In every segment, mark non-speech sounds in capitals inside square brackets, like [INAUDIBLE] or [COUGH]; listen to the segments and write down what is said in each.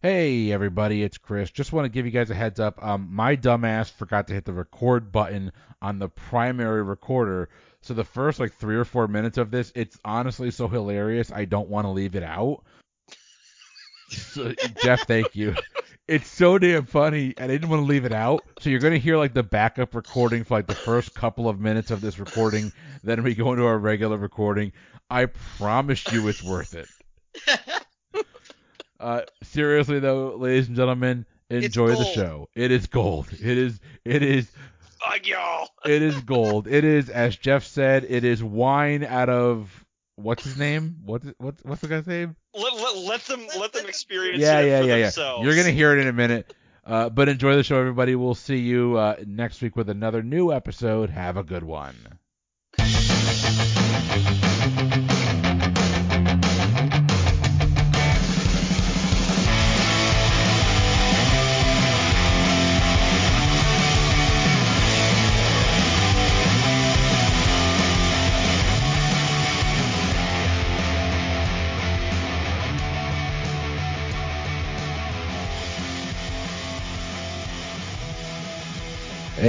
Hey everybody, it's Chris. Just want to give you guys a heads up. Um, my dumbass forgot to hit the record button on the primary recorder. So the first like three or four minutes of this, it's honestly so hilarious. I don't want to leave it out. So, Jeff, thank you. [LAUGHS] It's so damn funny, and I didn't want to leave it out. So you're gonna hear like the backup recording for like the first couple of minutes of this recording. Then we go into our regular recording. I promise you, it's worth it. [LAUGHS] Uh, seriously though, ladies and gentlemen, enjoy the show. It is gold. It is. It is. Fuck y'all. It is gold. It is, as Jeff said, it is wine out of what's his name? What's what's what's the guy's name? Let, let, let them let them experience Yeah, it yeah, for yeah, yeah. themselves. You're gonna hear it in a minute. Uh, but enjoy the show, everybody. We'll see you uh, next week with another new episode. Have a good one.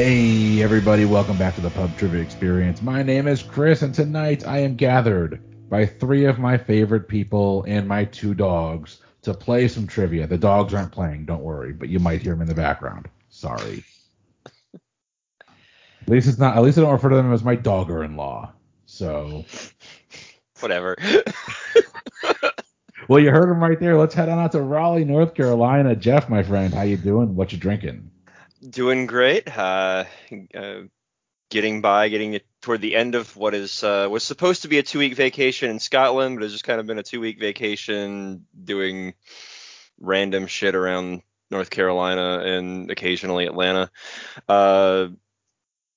Hey, everybody, welcome back to the Pub Trivia Experience. My name is Chris, and tonight I am gathered by three of my favorite people and my two dogs to play some trivia. The dogs aren't playing, don't worry, but you might hear them in the background. Sorry. At least it's not. At least I don't refer to them as my dogger-in-law. So, Whatever. well, you heard them right there. Let's head on out to Raleigh, North Carolina. Jeff, my friend, how you doing? What you drinking? Doing great. Uh, uh, getting by, getting toward the end of what is uh, was supposed to be a two week vacation in Scotland, but it's just kind of been a two week vacation doing random shit around North Carolina and occasionally Atlanta. Uh,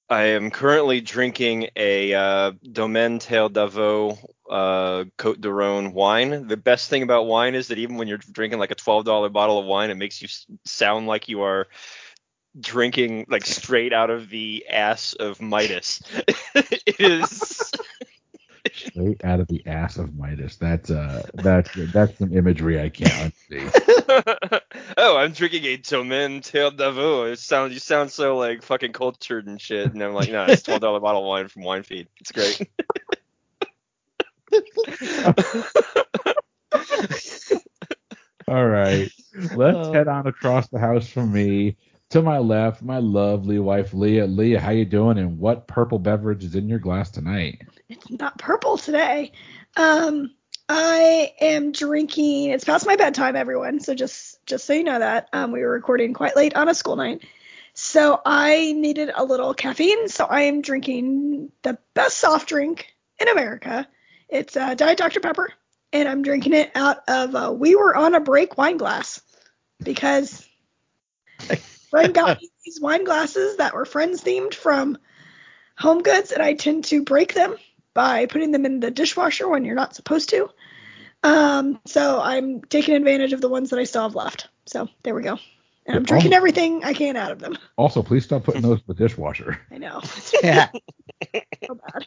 I am currently drinking a uh, Domaine Tail d'Avaux uh, Cote de Rhone wine. The best thing about wine is that even when you're drinking like a $12 bottle of wine, it makes you sound like you are drinking like straight out of the ass of Midas. [LAUGHS] it is. Straight out of the ass of Midas. That's uh, that's that's some imagery I can't see. [LAUGHS] oh, I'm drinking a Domaine Tail d'Avaux. It sounds you sound so like fucking cultured and shit. And I'm like, no, it's twelve dollar bottle of wine from Wine Feed. It's great. [LAUGHS] All right, let's Oh. head on across the house from me. To my left, my lovely wife Leah. Leah, how you doing? And what purple beverage is in your glass tonight? It's not purple today. Um, I am drinking. It's past my bedtime, everyone. So just just so you know that um, we were recording quite late on a school night. So I needed a little caffeine. So I am drinking the best soft drink in America. It's uh, Diet Dr Pepper, and I'm drinking it out of a We Were on a Break wine glass because friend got me these wine glasses that were friends themed from Home Goods, and I tend to break them by putting them in the dishwasher when you're not supposed to. Um, so I'm taking advantage of the ones that I still have left. So there we go. And I'm drinking oh. everything I can out of them. Also, please stop putting [LAUGHS] those in the dishwasher. I know. [LAUGHS] Yeah. [LAUGHS] So bad.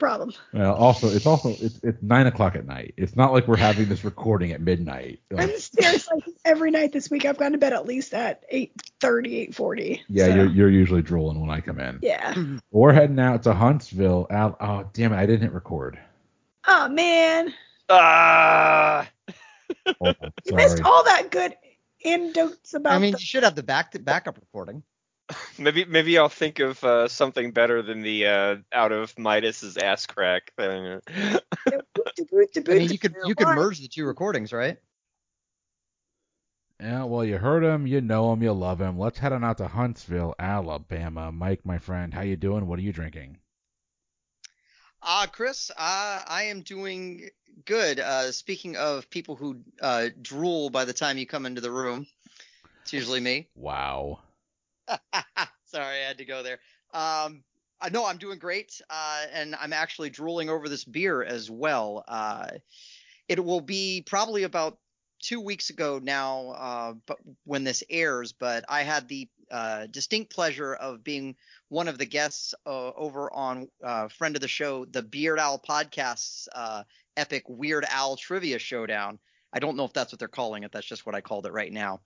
It's a problem. Well, also, it's also it's it's nine o'clock at night. It's not like we're having this recording at midnight. I'm Like, seriously every night this week I've gone to bed at least at 8:30, 8:40. yeah, So, you're you're usually drooling when I come in. Yeah. We're heading out to Huntsville. Al- oh, damn it, I didn't hit record. Oh man, Ah. Hold [LAUGHS] on, you missed all that good anecdotes about I mean, the you should have the back to backup recording. [LAUGHS] Maybe maybe I'll think of uh, something better than the uh, out of Midas's ass crack thing. I mean, you could you could merge the two recordings, right? Yeah, well, you heard him, you know him, you love him. Let's head on out to Huntsville, Alabama. Mike, my friend, how you doing? What are you drinking? Uh, Chris, uh, I am doing good. Uh, speaking of people who uh, drool by the time you come into the room, it's usually me. Wow. [LAUGHS] Sorry, I had to go there. Um, I know I'm doing great, uh, and I'm actually drooling over this beer as well. Uh, it will be probably about two weeks ago now, uh, but when this airs. But I had the uh, distinct pleasure of being one of the guests uh, over on uh, friend of the show, the Beard Owl Podcast's epic Weird Owl Trivia Showdown. I don't know if that's what they're calling it. That's just what I called it right now.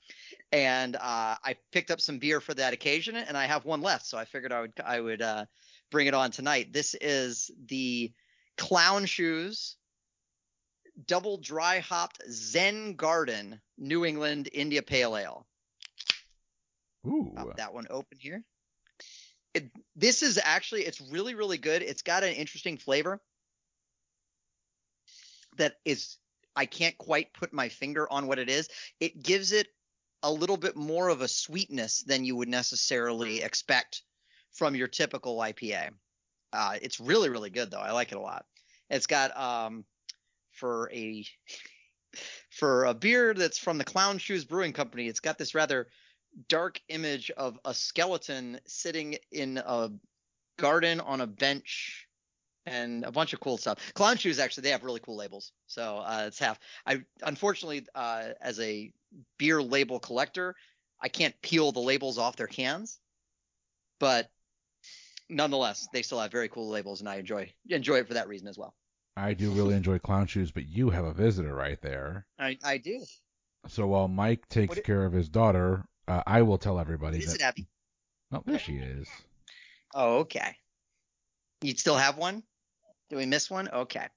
And uh, I picked up some beer for that occasion, and I have one left, so I figured I would I would uh, bring it on tonight. This is the Clown Shoes Double Dry Hopped Zen Garden New England India Pale Ale. Ooh. Pop that one open here. It, this is actually it's really really good. It's got an interesting flavor that is I can't quite put my finger on what it is. It gives it a little bit more of a sweetness than you would necessarily expect from your typical IPA. Uh, it's really really good though. I like it a lot. It's got um for a [LAUGHS] for a beer that's from the Clown Shoes Brewing Company. It's got this rather dark image of a skeleton sitting in a garden on a bench and a bunch of cool stuff. Clown Shoes actually they have really cool labels. So uh, it's half. I unfortunately uh, as a beer label collector, I can't peel the labels off their cans, but nonetheless, they still have very cool labels, and I enjoy enjoy it for that reason as well. I do really enjoy clown shoes, but you have a visitor right there. I, I do. So while Mike takes it- care of his daughter, uh, I will tell everybody Is that. it Abby? Oh, there she is. Oh, okay. You still have one? Did we miss one? Okay.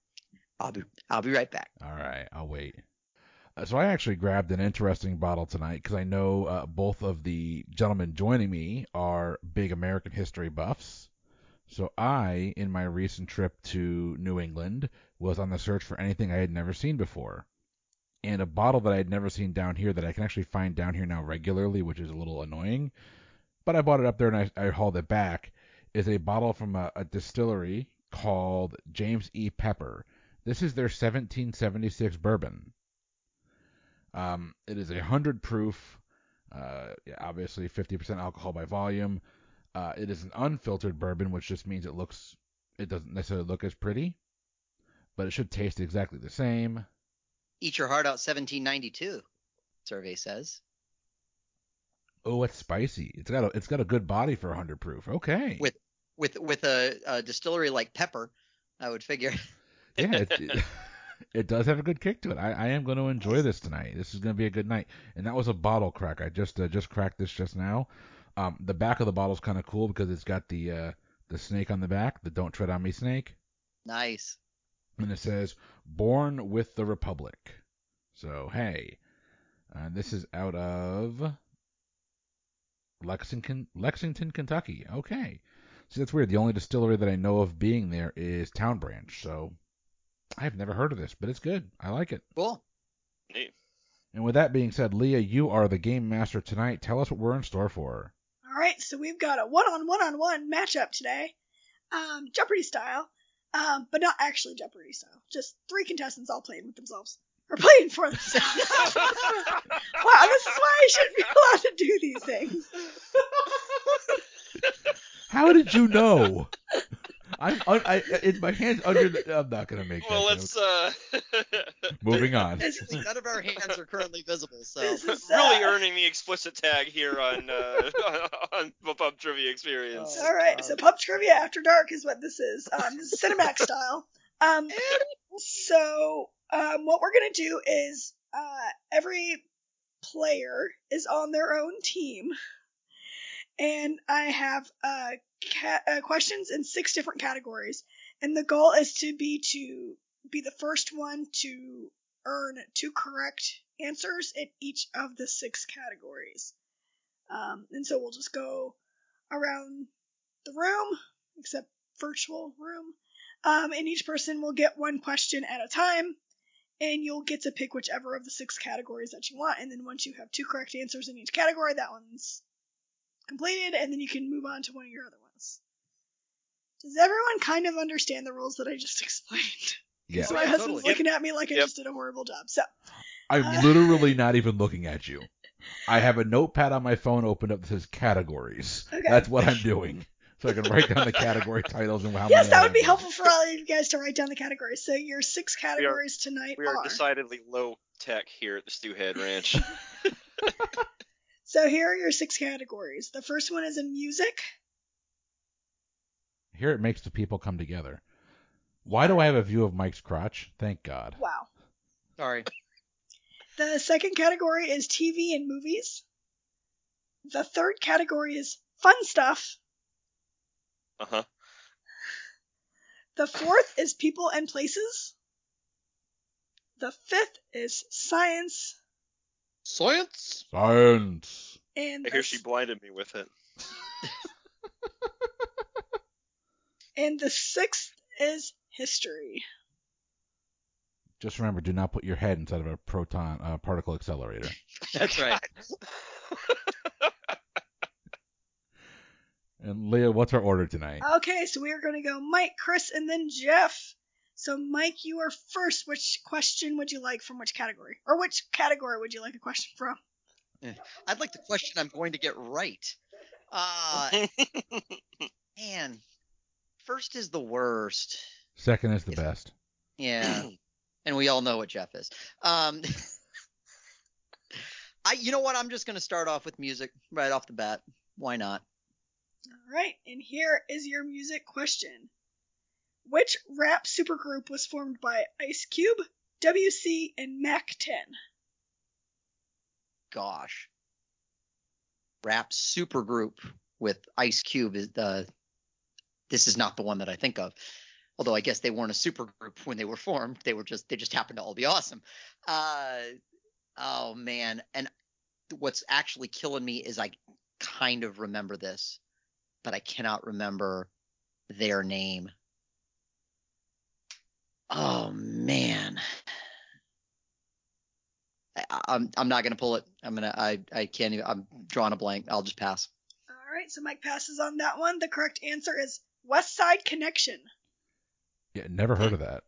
I'll be I'll be right back. All right, I'll wait. Uh, so I actually grabbed an interesting bottle tonight because I know uh, both of the gentlemen joining me are big American history buffs. So I, in my recent trip to New England, was on the search for anything I had never seen before. And a bottle that I had never seen down here that I can actually find down here now regularly, which is a little annoying. But I bought it up there and I, I hauled it back, is a bottle from a, a distillery called James E. Pepper. This is their 1776 bourbon. Um, it is a hundred proof, uh, yeah, obviously 50% alcohol by volume. Uh, it is an unfiltered bourbon, which just means it looks, it doesn't necessarily look as pretty, but it should taste exactly the same. Eat your heart out 1792. Survey says. Oh, it's spicy. It's got a, it's got a good body for a hundred proof. Okay. With with with a, a distillery like Pepper, I would figure. [LAUGHS] yeah, it, it, it does have a good kick to it. I, I am going to enjoy this tonight. This is going to be a good night. And that was a bottle crack. I just uh, just cracked this just now. Um, the back of the bottle is kind of cool because it's got the uh, the snake on the back, the "Don't tread on me" snake, nice. and it says "Born with the Republic." So hey, uh, this is out of Lexington, Lexington, Kentucky. Okay. See, that's weird. The only distillery that I know of being there is Town Branch. So I've never heard of this, but it's good. I like it. Cool. Neat. And with that being said, Leah, you are the game master tonight. Tell us what we're in store for. All right, so we've got a one-on-one-on-one matchup today, um, Jeopardy style, um, but not actually Jeopardy style. Just three contestants all playing with themselves or playing for themselves. [LAUGHS] wow, this is why I shouldn't be allowed to do these things. [LAUGHS] How did you know? I'm un- I, in my hands under the. I'm not gonna make Well, let's uh [LAUGHS] Moving on. This None of our hands are currently visible, so [LAUGHS] really earning the explicit tag here on uh [LAUGHS] on the pub trivia experience. Oh. All right, so pub trivia after dark is what this is. Um, this is Cinemax style. Um, so um, what we're gonna do is uh, every player is on their own team, and I have uh, ca- uh, questions in six different categories, and the goal is to be to be the first one to earn two correct answers in each of the six categories. Um, and so we'll just go around the room, except virtual room. Um, and each person will get one question at a time, and you'll get to pick whichever of the six categories that you want. And then once you have two correct answers in each category, that one's completed, and then you can move on to one of your other ones. Does everyone kind of understand the rules that I just [LAUGHS] explained? Yeah. So my Yeah, husband's totally. looking at me like I Yep. just did a horrible job. So I'm uh, literally not even looking at you. I have a notepad on my phone opened up that says categories. Okay. That's what I'm doing. So I can write down the category titles and how yes, many. that would be have. helpful for all of you guys to write down the categories. So your six categories tonight We are are. decidedly low tech here at the Stewhead Ranch. [LAUGHS] [LAUGHS] So here are your six categories. The first one is in music. Here it makes the people come together. Why do I have a view of Mike's crotch? Thank God. Wow. sorry. The second category is TV and movies. The third category is fun stuff. Uh huh. The fourth is people and places. The fifth is science. Science. Science. And I hear she blinded me with it. [LAUGHS] and the sixth is history. Just remember, do not put your head inside of a proton uh, particle accelerator. [LAUGHS] That's right. [LAUGHS] And Leah, what's our order tonight? Okay, so we are going to go Mike, Chris, and then Jeff. So, Mike, you are first. Which question would you like from which category? Or which category would you like a question from? I'd like the question I'm going to get right. Uh, [LAUGHS] man, first is the worst. Second is the If- best. Yeah, and we all know what Jeff is. Um, [LAUGHS] I, you know what? I'm just going to start off with music right off the bat. Why not? All right, and here is your music question. Which rap supergroup was formed by Ice Cube, WC, and Mack 10? Gosh, rap supergroup with Ice Cube is the. This is not the one that I think of. Although I guess they weren't a supergroup when they were formed. They were just they just happened to all be awesome. Uh, oh man, and what's actually killing me is I kind of remember this, but I cannot remember their name. Oh man. I, I'm I'm not gonna pull it. I'm gonna I I can't even. I'm drawing a blank. I'll just pass. All right, so Mike passes on that one. The correct answer is West Side Connection. Yeah, never heard of that.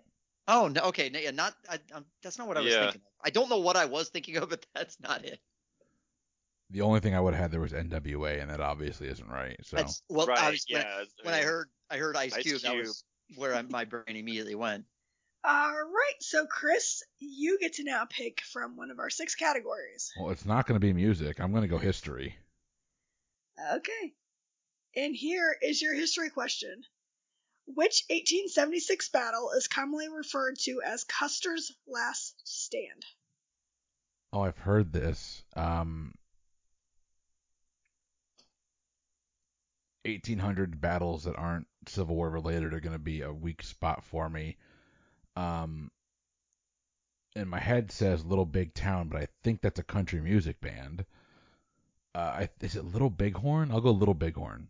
Oh no. Okay. No, yeah. Not. I, um, that's not what I was Yeah. thinking. Of. I don't know what I was thinking of, but [LAUGHS] that's not it. The only thing I would have had there was NWA, and that obviously isn't right. So That's well. right. I was, when, yeah. when I heard I heard Ice, Ice Cube, that Cube. was where I, my brain immediately went. All right, so Chris, you get to now pick from one of our six categories. well, it's not going to be music. I'm going to go history. Okay. And here is your history question. Which 1876 battle is commonly referred to as Custer's Last Stand? Oh, I've heard this. Um, 1800 battles that aren't Civil War related are going to be a weak spot for me. Um, and my head says Little Big Town, but I think that's a country music band. Uh, I, is it Little Bighorn? I'll go Little Bighorn.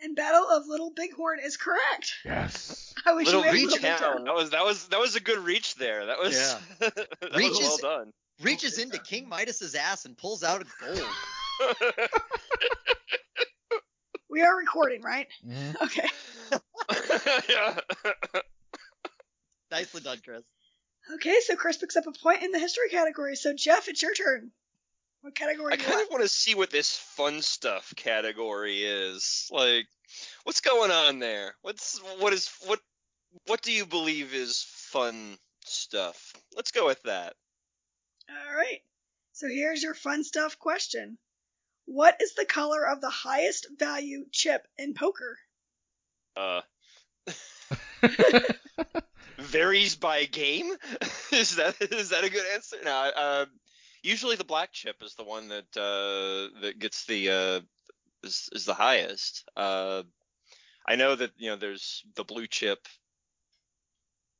And Battle of Little Bighorn is correct. Yes. I wish Little we had reach Little Big town. Town. That was that was that was a good reach there. That was Yeah. [LAUGHS] that Reach was well done. Reaches into King Midas's ass and pulls out a gold. [LAUGHS] We are recording, right? Mm-hmm. Okay. [LAUGHS] yeah. Nicely done, Chris. Okay, so Chris picks up a point in the history category. So Jeff, it's your turn. What category I do kind want? of want to see what this fun stuff category is. Like, what's going on there? What's what is what what do you believe is fun stuff? Let's go with that. All right. So here's your fun stuff question. What is the color of the highest value chip in poker? Uh, [LAUGHS] [LAUGHS] [LAUGHS] varies by game. [LAUGHS] is that is that a good answer? No. Uh, usually the black chip is the one that uh, that gets the uh, is, is the highest. Uh, I know that you know there's the blue chip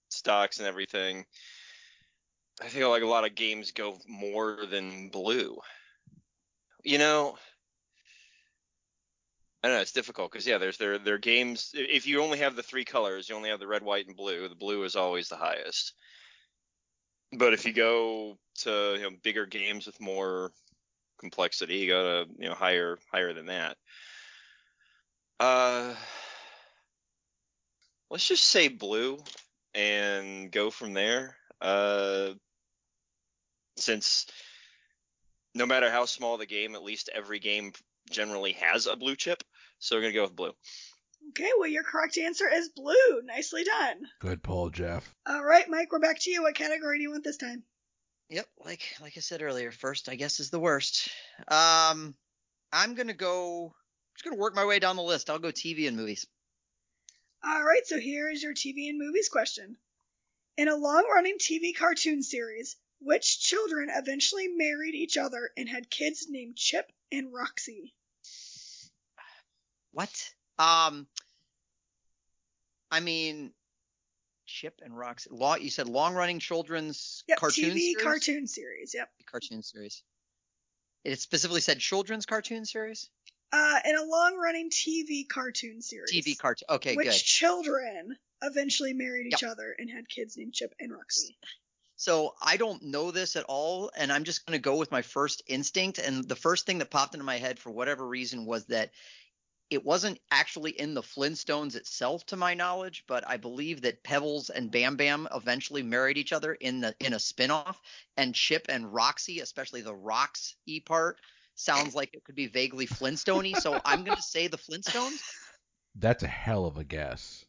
stocks and everything. I feel like a lot of games go more than blue. You know, I know. It's difficult because yeah, there's there there are games. If you only have the three colors, you only have the red, white, and blue. The blue is always the highest. But if you go to you know bigger games with more complexity, you go to you know higher higher than that. Uh, let's just say blue and go from there. Uh, since no matter how small the game, at least every game generally has a blue chip. So we're gonna go with blue. Okay, well, your correct answer is blue. Nicely done. Good pull, Jeff. All right, Mike, we're back to you. What category do you want this time? Yep, like like I said earlier, first I guess is the worst. Um, I'm gonna go. Just gonna work my way down the list. I'll go TV and movies. All right, so here is your TV and movies question. In a long running TV cartoon series, Which children eventually married each other and had kids named Chip and Roxy? What? Um, I mean, Chip and Roxy. Law. you said long-running children's Yep, cartoon TV series? cartoon series. Yep. cartoon series. It specifically said children's cartoon series. Uh, in a long-running TV cartoon series. TV cartoon. Okay, Which good. children eventually married each Yep. other and had kids named Chip and Roxy? So I don't know this at all, and I'm just going to go with my first instinct. And the first thing that popped into my head for whatever reason was that it wasn't actually in the Flintstones itself, to my knowledge, but I believe that Pebbles and Bam Bam eventually married each other in the in a spinoff, and Chip and Roxy, especially the Rox E part, sounds like it could be vaguely Flintstone-y. so I'm going [LAUGHS] to say the Flintstones. That's a hell of a guess.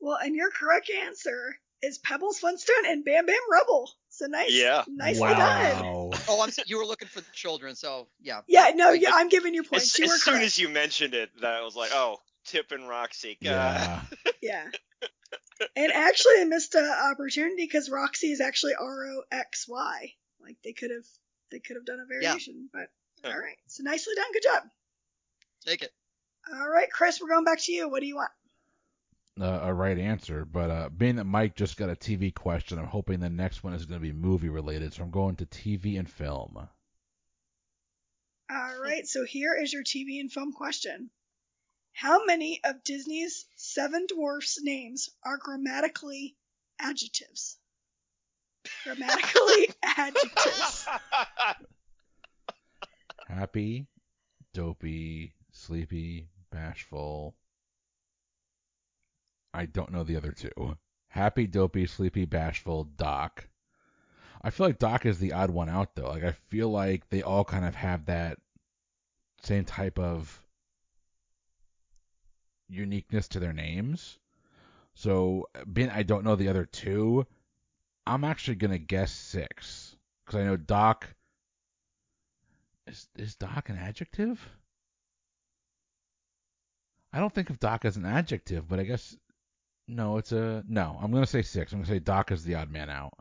Well, and your correct answer is Pebbles Flintstone and Bam Bam Rubble. So nice. Yeah. Nicely done. Oh, I'm you were looking for the children, so yeah. Yeah, no, Like, yeah, I'm giving you points. As, you as soon correct. as you mentioned it, that was like, oh, Tip and Roxy. God. Yeah. [LAUGHS] Yeah. and actually, I missed an opportunity because Roxy is actually R O X Y. Like they could have, they could have done a variation, yeah. but Huh. all right. So nicely done. Good job. Take it. All right, Chris, we're going back to you. What do you want? Uh, a right answer, but uh, being that Mike just got a TV question, I'm hoping the next one is going to be movie related, so I'm going to TV and film. All right, so here is your TV and film question. How many of Disney's Seven Dwarfs names are grammatically adjectives? Grammatically [LAUGHS] adjectives. Happy, dopey, sleepy, bashful. I don't know the other two. Happy, dopey, sleepy, bashful, Doc. I feel like Doc is the odd one out though. Like I feel like they all kind of have that same type of uniqueness to their names. So, being I don't know the other two, I'm actually gonna guess six because I know Doc. Is is Doc an adjective? I don't think of Doc as an adjective, but I guess no, it's a no. I'm gonna say six. I'm gonna say Doc is the odd man out.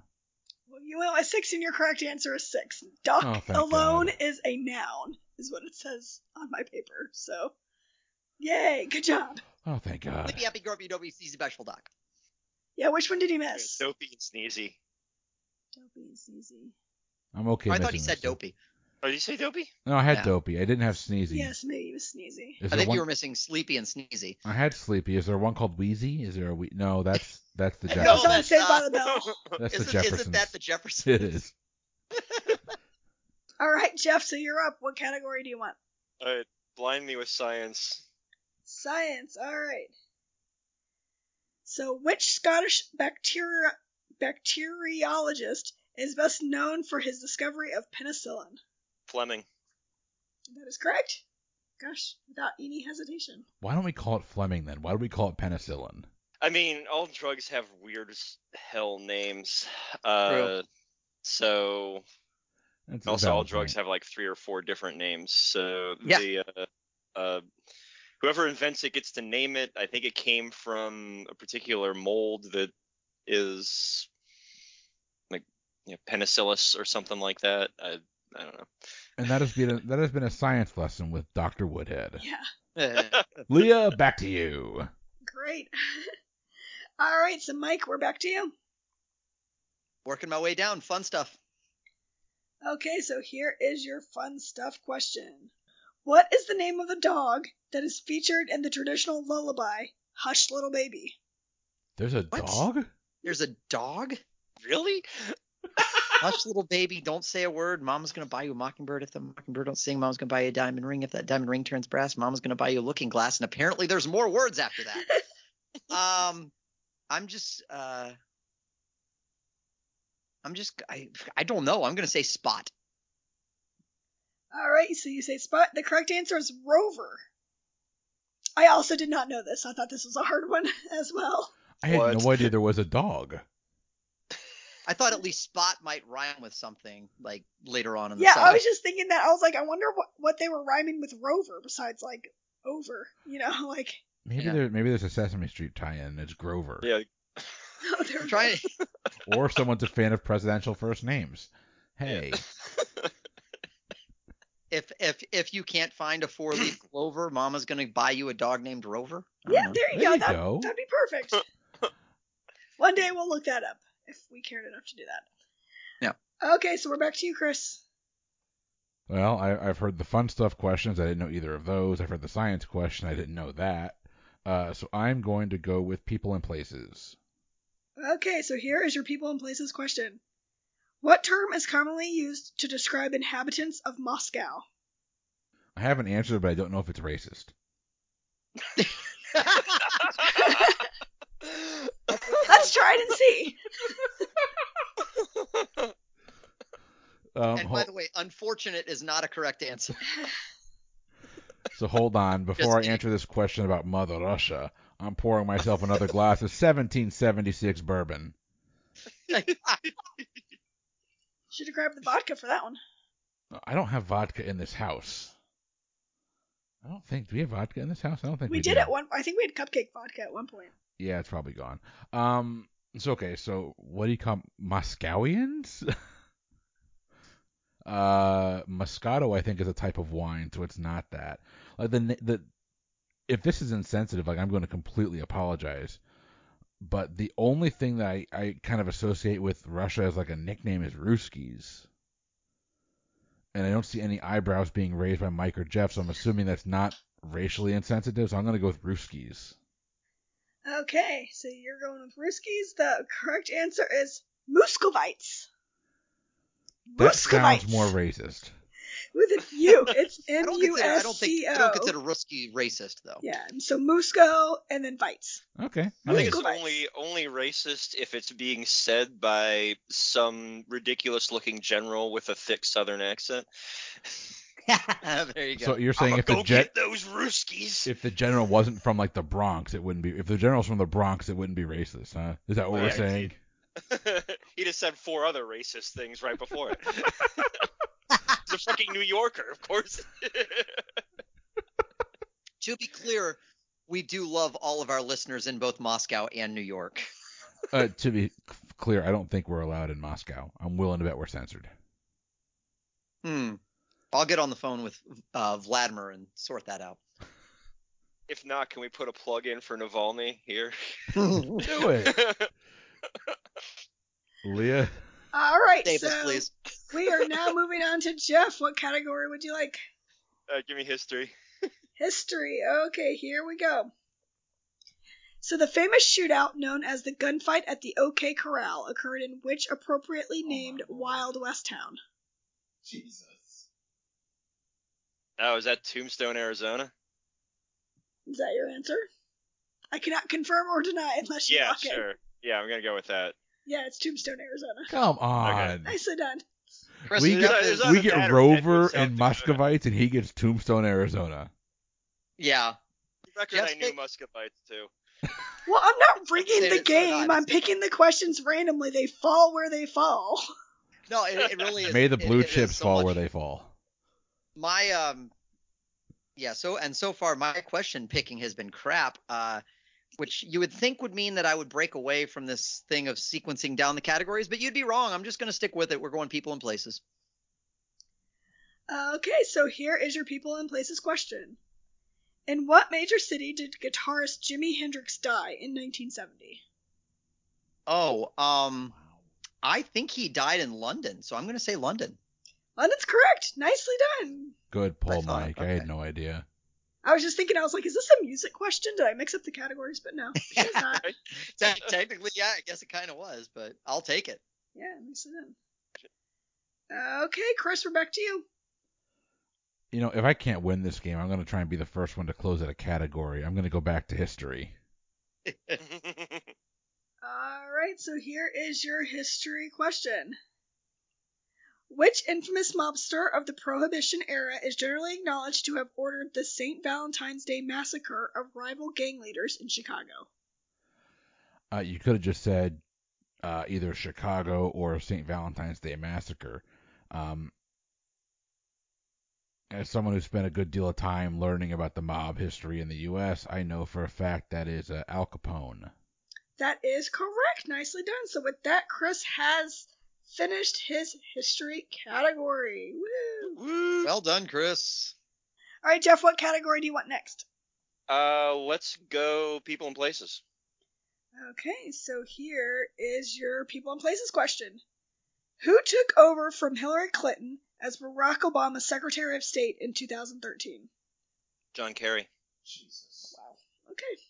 Well, you went with six, and your correct answer is six. Doc Oh, alone God. is a noun, is what it says on my paper. So, yay, good job. Oh, thank God. Sleepy, happy, grumpy, dopey, sneezy, bashful, doc. Yeah, which one did he miss? Dopey and Sneezy. Dopey and Sneezy. I'm okay. Oh, I thought he said this one. dopey. Oh, did you say Dopey? No, I had Yeah. dopey. I didn't have sneezy. Yes, maybe he was Sneezy. Is I there think one... you were missing sleepy and sneezy. I had sleepy. Is there one called Wheezy? Is there a we? No, that's that's the No, [LAUGHS] No, Jeffersons. don't that's, say by the bell. [LAUGHS] that's the Isn't, Jeffersons. isn't that the Jeffersons? It is. [LAUGHS] All right, Jeff, so you're up. What category do you want? Uh, blind me with science. Science. All right. So, which Scottish bacteria bacteriologist is best known for his discovery of penicillin? Fleming. That is correct. Gosh, without any hesitation. Why don't we call it Fleming then? Why do we call it penicillin? I mean, all drugs have weird as hell names. Uh, so That's a also all drugs point. have like three or four different names. So Yeah. the uh, uh, whoever invents it gets to name it. I think it came from a particular mold that is like you know, penicillus or something like that. I, I don't know. And that has been a, that has been a science lesson with Dr. Woodhead. Yeah, [LAUGHS] Leah, back to you. great. [LAUGHS] All right, so Mike, we're back to you. Working my way down. Fun stuff. Okay, so here is your fun stuff question. What is the name of the dog that is featured in the traditional lullaby, Hush Little Baby? There's a What? dog? There's a dog. Really? Hush, little baby, don't say a word. Mama's gonna buy you a mockingbird if the mockingbird don't sing. Mama's gonna buy you a diamond ring if that diamond ring turns brass. Mama's gonna buy you a looking glass, and apparently there's more words after that. [LAUGHS] um, I'm just, uh, I'm just, I, I don't know. I'm gonna say Spot. All right, so you say Spot. The correct answer is Rover. I also did not know this. I thought this was a hard one [LAUGHS] as well. I had What? no idea there was a dog. I thought at least Spot might rhyme with something like later on in the Yeah, song. I was just thinking that. I was like, I wonder what, what they were rhyming with Rover besides like over. You know, [LAUGHS] like Maybe Yeah. there maybe there's a Sesame Street tie-in. It's Grover. Yeah. [LAUGHS] oh, they're trying. [LAUGHS] or someone's a fan of presidential first names. Hey, If if if you can't find a four leaf [CLEARS THROAT] clover, Mama's gonna buy you a dog named Rover. Yeah, know. there you There go. you That, go. That'd be perfect. One day we'll look that up if we cared enough to do that. Yeah. Okay, so we're back to you, Chris. well, I, I've heard the fun stuff questions. I didn't know either of those. I've heard the science question. I didn't know that. Uh, so I'm going to go with people and places. Okay, so here is your people and places question. What term is commonly used to describe inhabitants of Moscow? I have an answer, but I don't know if it's racist. [LAUGHS] [LAUGHS] [LAUGHS] Let's try it and see. Um, and hol- by the way, unfortunate is not a correct answer. [LAUGHS] so hold on. Before I kidding. answer this question about Mother Russia, I'm pouring myself another glass of 1776 bourbon. [LAUGHS] Should have grabbed the vodka for that one. I don't have vodka in this house. I don't think. Do we have vodka in this house? I don't think we, We did do. at one. I think we had cupcake vodka at one point. Yeah, it's probably gone. Um, it's okay. So, what do you call Moscowians? [LAUGHS] uh, Moscato, I think, is a type of wine, so it's not that. Like the the, if this is insensitive, like I'm going to completely apologize. But the only thing that I, I kind of associate with Russia as like a nickname is Ruskies. And I don't see any eyebrows being raised by Mike or Jeff, so I'm assuming that's not racially insensitive. So I'm going to go with Ruskies. Okay, so you're going with Ruskies. The correct answer is Muscovites. That sounds Muscovites. more racist. with a U. [LAUGHS] It's I M don't U consider I S don't think C I don't O. consider Ruski racist though. Yeah, so Musco and then Vites. Okay. I think it's Muscovites. only only racist if it's being said by some ridiculous looking general with a thick southern accent. [LAUGHS] [LAUGHS] there you go. So you're saying I'ma if the go gen- get those Ruskies. if the general wasn't from like the Bronx, it wouldn't be. If the general's from the Bronx, it wouldn't be racist, huh? Is that what we're Yeah, saying? [LAUGHS] he just said four other racist things right before it. [LAUGHS] the fucking New Yorker, of course. to be clear, we do love all of our listeners in both Moscow and New York. Uh, to be c- clear, I don't think we're allowed in Moscow. I'm willing to bet we're censored. Hmm. I'll get on the phone with uh, Vladimir and sort that out. if not, can we put a plug in for Navalny here? [LAUGHS] Do it, [LAUGHS] Leah. All right, Save so please. we are now moving on to Jeff. What category would you like? Uh, give me history. History. Okay, here we go. So the famous shootout known as the gunfight at the OK Corral occurred in which appropriately named Wild West town? Jesus. Oh, is that Tombstone, Arizona? Is that your answer? I cannot confirm or deny unless you Yeah, lock in. sure. Yeah, I'm gonna go with that. Yeah, it's Tombstone, Arizona. Come on. Nicely done. Chris, We Jeff get, is- There's we get Rover Deadwood, and Muscovites, and he gets Tombstone, Arizona. yeah. Record Jeff's I knew pick- Muscovites too. [LAUGHS] Well, I'm not rigging the game. I'm picking the questions randomly. They fall where they fall. No, it, it really [LAUGHS] is. May the blue it is chips so fall much- where they fall. My um yeah so and so far my question picking has been crap uh which you would think would mean that i would break away from this thing of sequencing down the categories but you'd be wrong i'm just going to stick with it we're going people and places Okay, so here is your people and places question. In what major city did guitarist Jimi Hendrix die in 1970? oh um i think he died in london so i'm going to say london London's correct. Nicely done. Good pull, thought, Mike. I had no idea. I was just thinking, I was like, is this a music question? Did I mix up the categories? But no, it's [LAUGHS] not. [LAUGHS] Technically yeah i guess it kind of was but i'll take it Yeah, nicely done. Okay, Chris, we're back to you. You know, if I can't win this game, I'm going to try and be the first one to close out a category. I'm going to go back to history. [LAUGHS] All right, so here is your history question. Which infamous mobster of the Prohibition era is generally acknowledged to have ordered the St. Valentine's Day massacre of rival gang leaders in Chicago? Uh, you could have just said uh, either Chicago or St. Valentine's Day Massacre. Um, as someone who spent a good deal of time learning about the mob history in the U.S., I know for a fact that is uh, Al Capone. That is correct. Nicely done. So with that, Chris has finished his history category. Woo! Woo. Well done, Chris. All right, Jeff, what category do you want next? Uh, let's go people and places. Okay, so here is your people and places question. Who took over from Hillary Clinton as Barack Obama's Secretary of State in 2013? John Kerry. Jesus. Wow. Okay.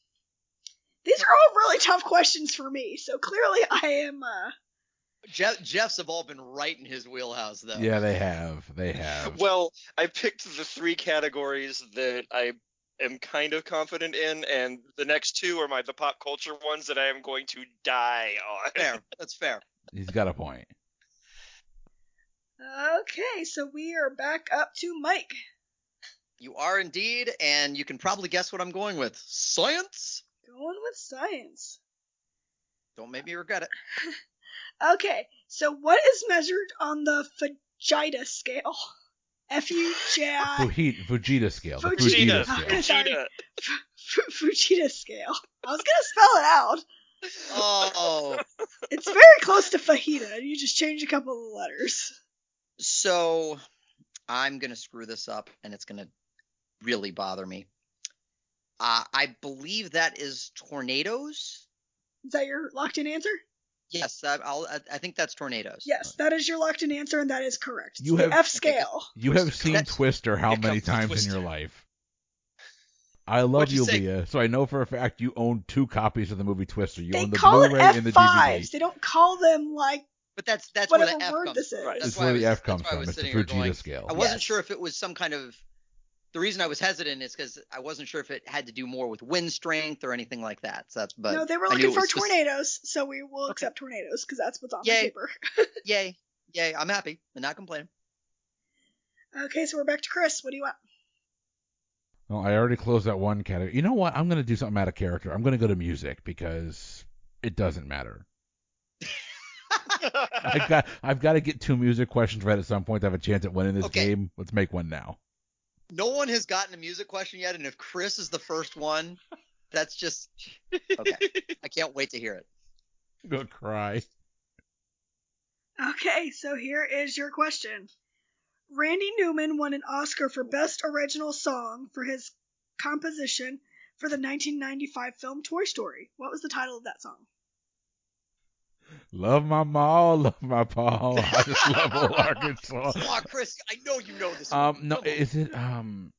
These are all really tough questions for me, so clearly I am uh Jeff, Jeff's have all been right in his wheelhouse, though. Yeah, they have. They have. Well, I picked the three categories that I am kind of confident in, and the next two are my the pop culture ones that I am going to die on. Fair. That's fair. He's got a point. Okay, so we are back up to Mike. You are indeed, and you can probably guess what I'm going with. Science. Going with science. Don't make me regret it. [LAUGHS] Okay, so what is measured on the Fujita scale? F U J I Fujita, Fujita scale. The Fujita. Fujita Fujita. scale. [LAUGHS] Sorry. Vegeta. F- Fujita scale. I was gonna spell it out. Oh, It's very close to fajita. You just change a couple of letters. so I'm gonna screw this up, and it's gonna really bother me. Uh, I believe that is tornadoes. Is that your locked in answer? Yes, I, I'll, I, I think that's tornadoes. Yes, that is your locked in answer, and that is correct. You the have- F scale. [LAUGHS] You have seen That's- Twister how many comes to times in your life? I love you you, say? Leah. So I know for a fact you own two copies of the movie Twister. You They own the call Blu-ray and the F5s. DVD. They don't call them like But that's that's where the F word comes. this is. Right, This that's is why where the F comes from. It's the sitting here Fujita going, scale. I wasn't Yes. sure if it was some kind of. The reason I was hesitant is because I wasn't sure if it had to do more with wind strength or anything like that. So that's but no, they were looking for was spec- tornadoes, so we will Okay. accept tornadoes because that's what's on Yay. the paper. [LAUGHS] Yay, yay! I'm happy. I'm not complaining. Okay, so we're back to Chris. What do you want? Well, I already closed that one category. You know what? I'm gonna do something out of character. I'm gonna go to music because it doesn't matter. [LAUGHS] I've got I've got to get two music questions right at some point to have a chance at winning this Okay. game. Let's make one now. No one has gotten a music question yet, and if Chris is the first one, that's just [LAUGHS] okay. I can't wait to hear it. I'm cry. Okay, so here is your question. Randy Newman won an Oscar for Best Original Song for his composition for the 1995 film Toy Story. What was the title of that song? Love my ma, love my pa. [LAUGHS] I just love old Arkansas. [LAUGHS] Come on, Chris. I know you know this. Um, one. no, Come on. is it um?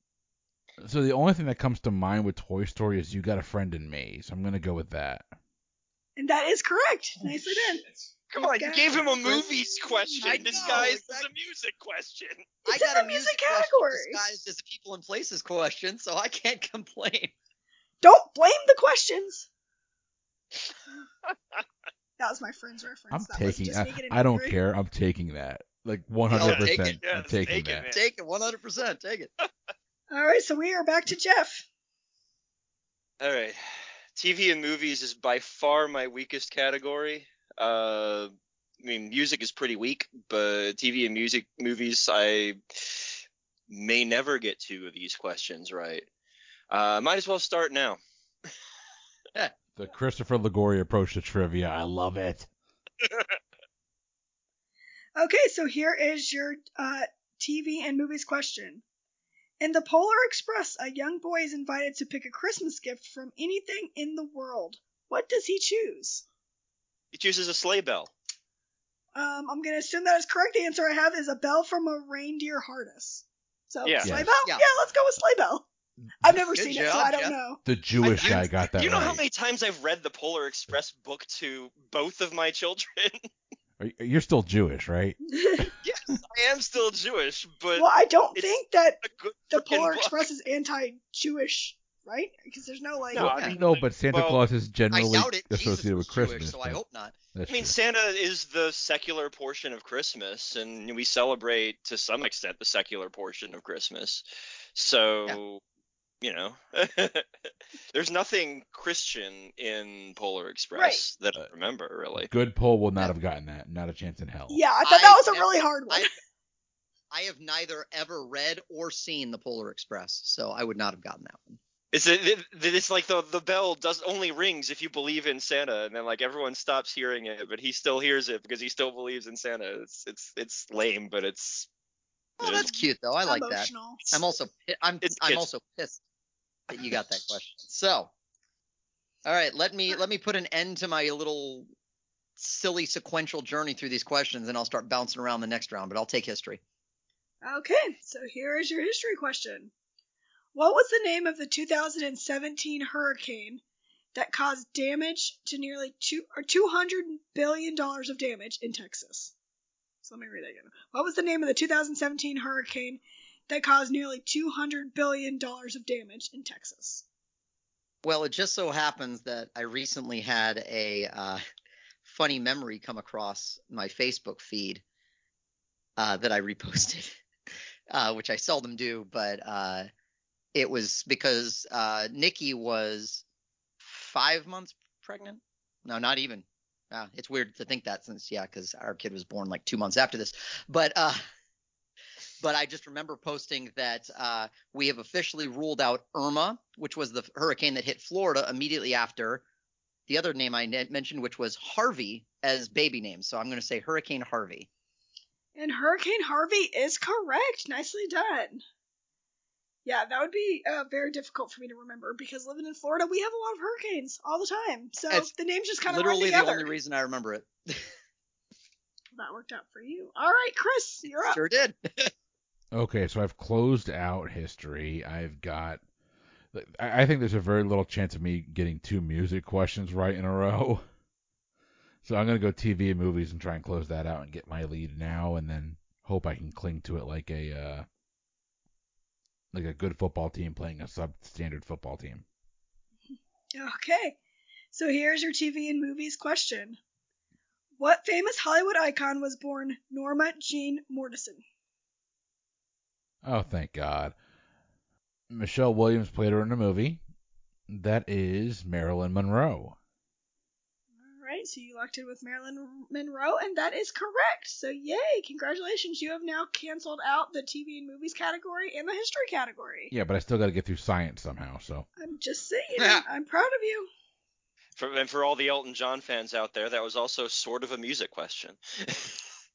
So the only thing that comes to mind with Toy Story is "You Got a Friend in Me," so I'm gonna go with that. And that is correct. Nicely done. Come on, you gave him a movies question I know, disguised as a music question. I It's in got the a music music question category. disguised as a people and places question, so I can't [LAUGHS] complain. Don't blame the questions. That was my friend's reference. I'm that taking. just I, me I don't angry. care. I'm taking that. Like 100. it. percent Yeah, I'm just taking take it, that. man. Take it, 100%. Take it. [LAUGHS] All right, so we are back to Jeff. All right. TV and movies is by far my weakest category. Uh, I mean, music is pretty weak, but TV and music movies, I may never get two of these questions right. Uh, might as well start now. The Christopher Liguori approach to trivia. I love it. [LAUGHS] Okay, so here is your uh, TV and movies question. In the Polar Express, a young boy is invited to pick a Christmas gift from anything in the world. What does he choose? He chooses a sleigh bell. Um, I'm gonna assume that is correct. The answer I have is a bell from a reindeer harness. So Yeah. sleigh Yes. bell? Yeah. let's go with sleigh bell. I've never Good seen it, so job, I don't Jeff. know. The Jewish I- guy got that you know right. how many times I've read the Polar Express book to both of my children? [LAUGHS] Are you- You're still Jewish, right? [LAUGHS] yes, I am still Jewish, but well, I don't It's- think that a good the frickin' Polar book. Express is anti-Jewish, right? Because there's no like. No, Well, I mean, no, but Santa well, Claus is I generally doubt it. Jesus associated was with Christmas. Jewish, so I but hope not. That's I mean, true. Santa is the secular portion of Christmas, and we celebrate to some extent the secular portion of Christmas. So, you know, [LAUGHS] there's nothing Christian in Polar Express that I Uh, remember, really. Good poll will not have gotten that. Not a chance in hell. Yeah, I thought that I was a never- really hard one. I, I have neither ever read or seen the Polar Express, so I would not have gotten that one. It's it, it's like the the bell does only rings if you believe in Santa, and then like everyone stops hearing it, but he still hears it because he still believes in Santa. It's it's it's lame, but it's. Oh, that's cute though. I like that. I'm also I'm It's I'm kids. also pissed that you got that question. So, all right, let me let me put an end to my little silly sequential journey through these questions, and I'll start bouncing around the next round. But I'll take history. Okay, so here is your history question. What was the name of the 2017 hurricane that caused damage to nearly two or 200 billion dollars of damage in Texas? So let me read that again. What was the name of the 2017 hurricane that caused nearly 200 billion dollars of damage in Texas? Well, it just so happens that I recently had a uh, funny memory come across my Facebook feed uh, that I reposted, [LAUGHS] uh, which I seldom do, but uh, it was because uh, Nikki was five months pregnant. No, not even. Uh, it's weird to think that since yeah, because our kid was born like two months after this. But uh, but I just remember posting that uh, we have officially ruled out Irma, which was the hurricane that hit Florida immediately after the other name I mentioned, which was Harvey as baby name. So I'm going to say Hurricane Harvey. And Hurricane Harvey is correct. Nicely done. Yeah, that would be uh, very difficult for me to remember because living in Florida, we have a lot of hurricanes all the time. So It's the names just kind of Literally the only reason I remember it. [LAUGHS] That worked out for you. All right, Chris, you're up. Sure did. [LAUGHS] Okay, so I've closed out history. I've got. I think there's a very little chance of me getting two music questions right in a row. [LAUGHS] So I'm gonna go TV and movies and try and close that out and get my lead now, and then hope I can cling to it like a uh, like a good football team playing a substandard football team. Okay. So here's your TV and movies question. What famous Hollywood icon was born Norma Jean Mortenson? Oh, thank God. Michelle Williams played her in a movie. That is Marilyn Monroe. All right, so you locked in with Marilyn Monroe, and that is correct. So yay, congratulations. You have now canceled out the TV and movies category and the history category. Yeah, but I still got to get through science somehow. So I'm just saying, I'm, [LAUGHS] I'm proud of you. For, and for all the Elton John fans out there, that was also sort of a music question. [LAUGHS]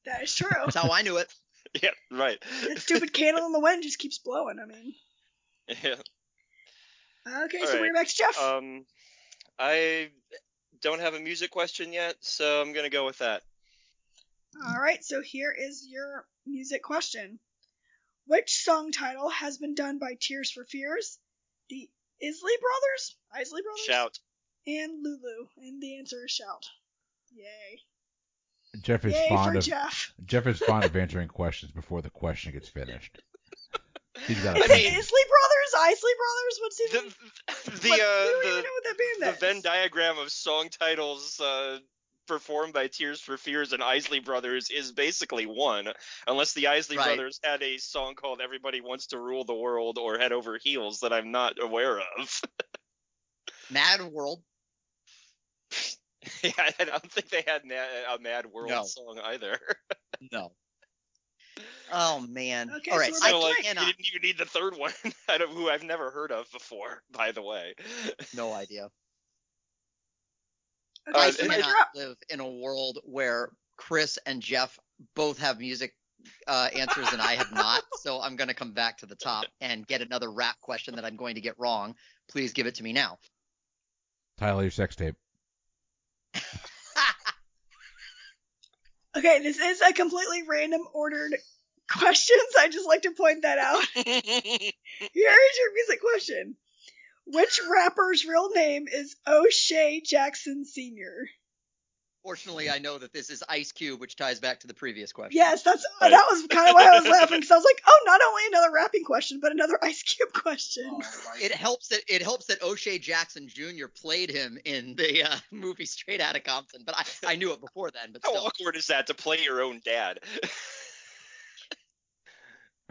That is true. That's how I knew it. [LAUGHS] yeah, right. that stupid candle in the wind just keeps blowing. I mean, [LAUGHS] Yeah. okay, All so right. we're back to Jeff. Um, I don't have a music question yet, so I'm gonna go with that. All right, so here is your music question. Which song title has been done by Tears for Fears, the Isley Brothers, Isley Brothers, Shout. and Lulu? And the answer is Shout. Yay! Jeff is Yay fond for of Jeff. Jeff is fond of answering questions before the question gets finished. He's got I a Is it mean- Isley Brothers, Isley Brothers? What's The even? the what, uh the know what that band the is. Venn diagram of song titles uh performed by Tears for Fears and Isley Brothers is basically one, unless the Isley Right. Brothers had a song called "Everybody Wants to Rule the World" or "Head Over Heels" that I'm not aware of. [LAUGHS] Mad World. [LAUGHS] yeah, I don't think they had a Mad World No. song either. [LAUGHS] No. Oh man. Okay, All so I back like, Mike. you cannot. didn't even need the third one, [LAUGHS] out of who I've never heard of before, by the way. No idea. Okay, uh, so cannot you're live in a world where Chris and Jeff both have music uh, answers and I have not. So I'm going to come back to the top and get another rap question that I'm going to get wrong. Please give it to me now. Tyler, your sex tape. [LAUGHS] Okay, this is a completely random ordered questions. I just like to point that out. [LAUGHS] Here is your music question. Which rapper's real name is O'Shea Jackson Sr.? Fortunately, I know that this is Ice Cube, which ties back to the previous question. Yes, that's Right. that was kind of why I was [LAUGHS] laughing because I was like, oh, not only another rapping question, but another [LAUGHS] Ice Cube question. It helps that it helps that O'Shea Jackson Jr. played him in the uh, [LAUGHS] movie Straight Outta Compton, but I, I knew it before then. But How still, awkward is that to play your own dad?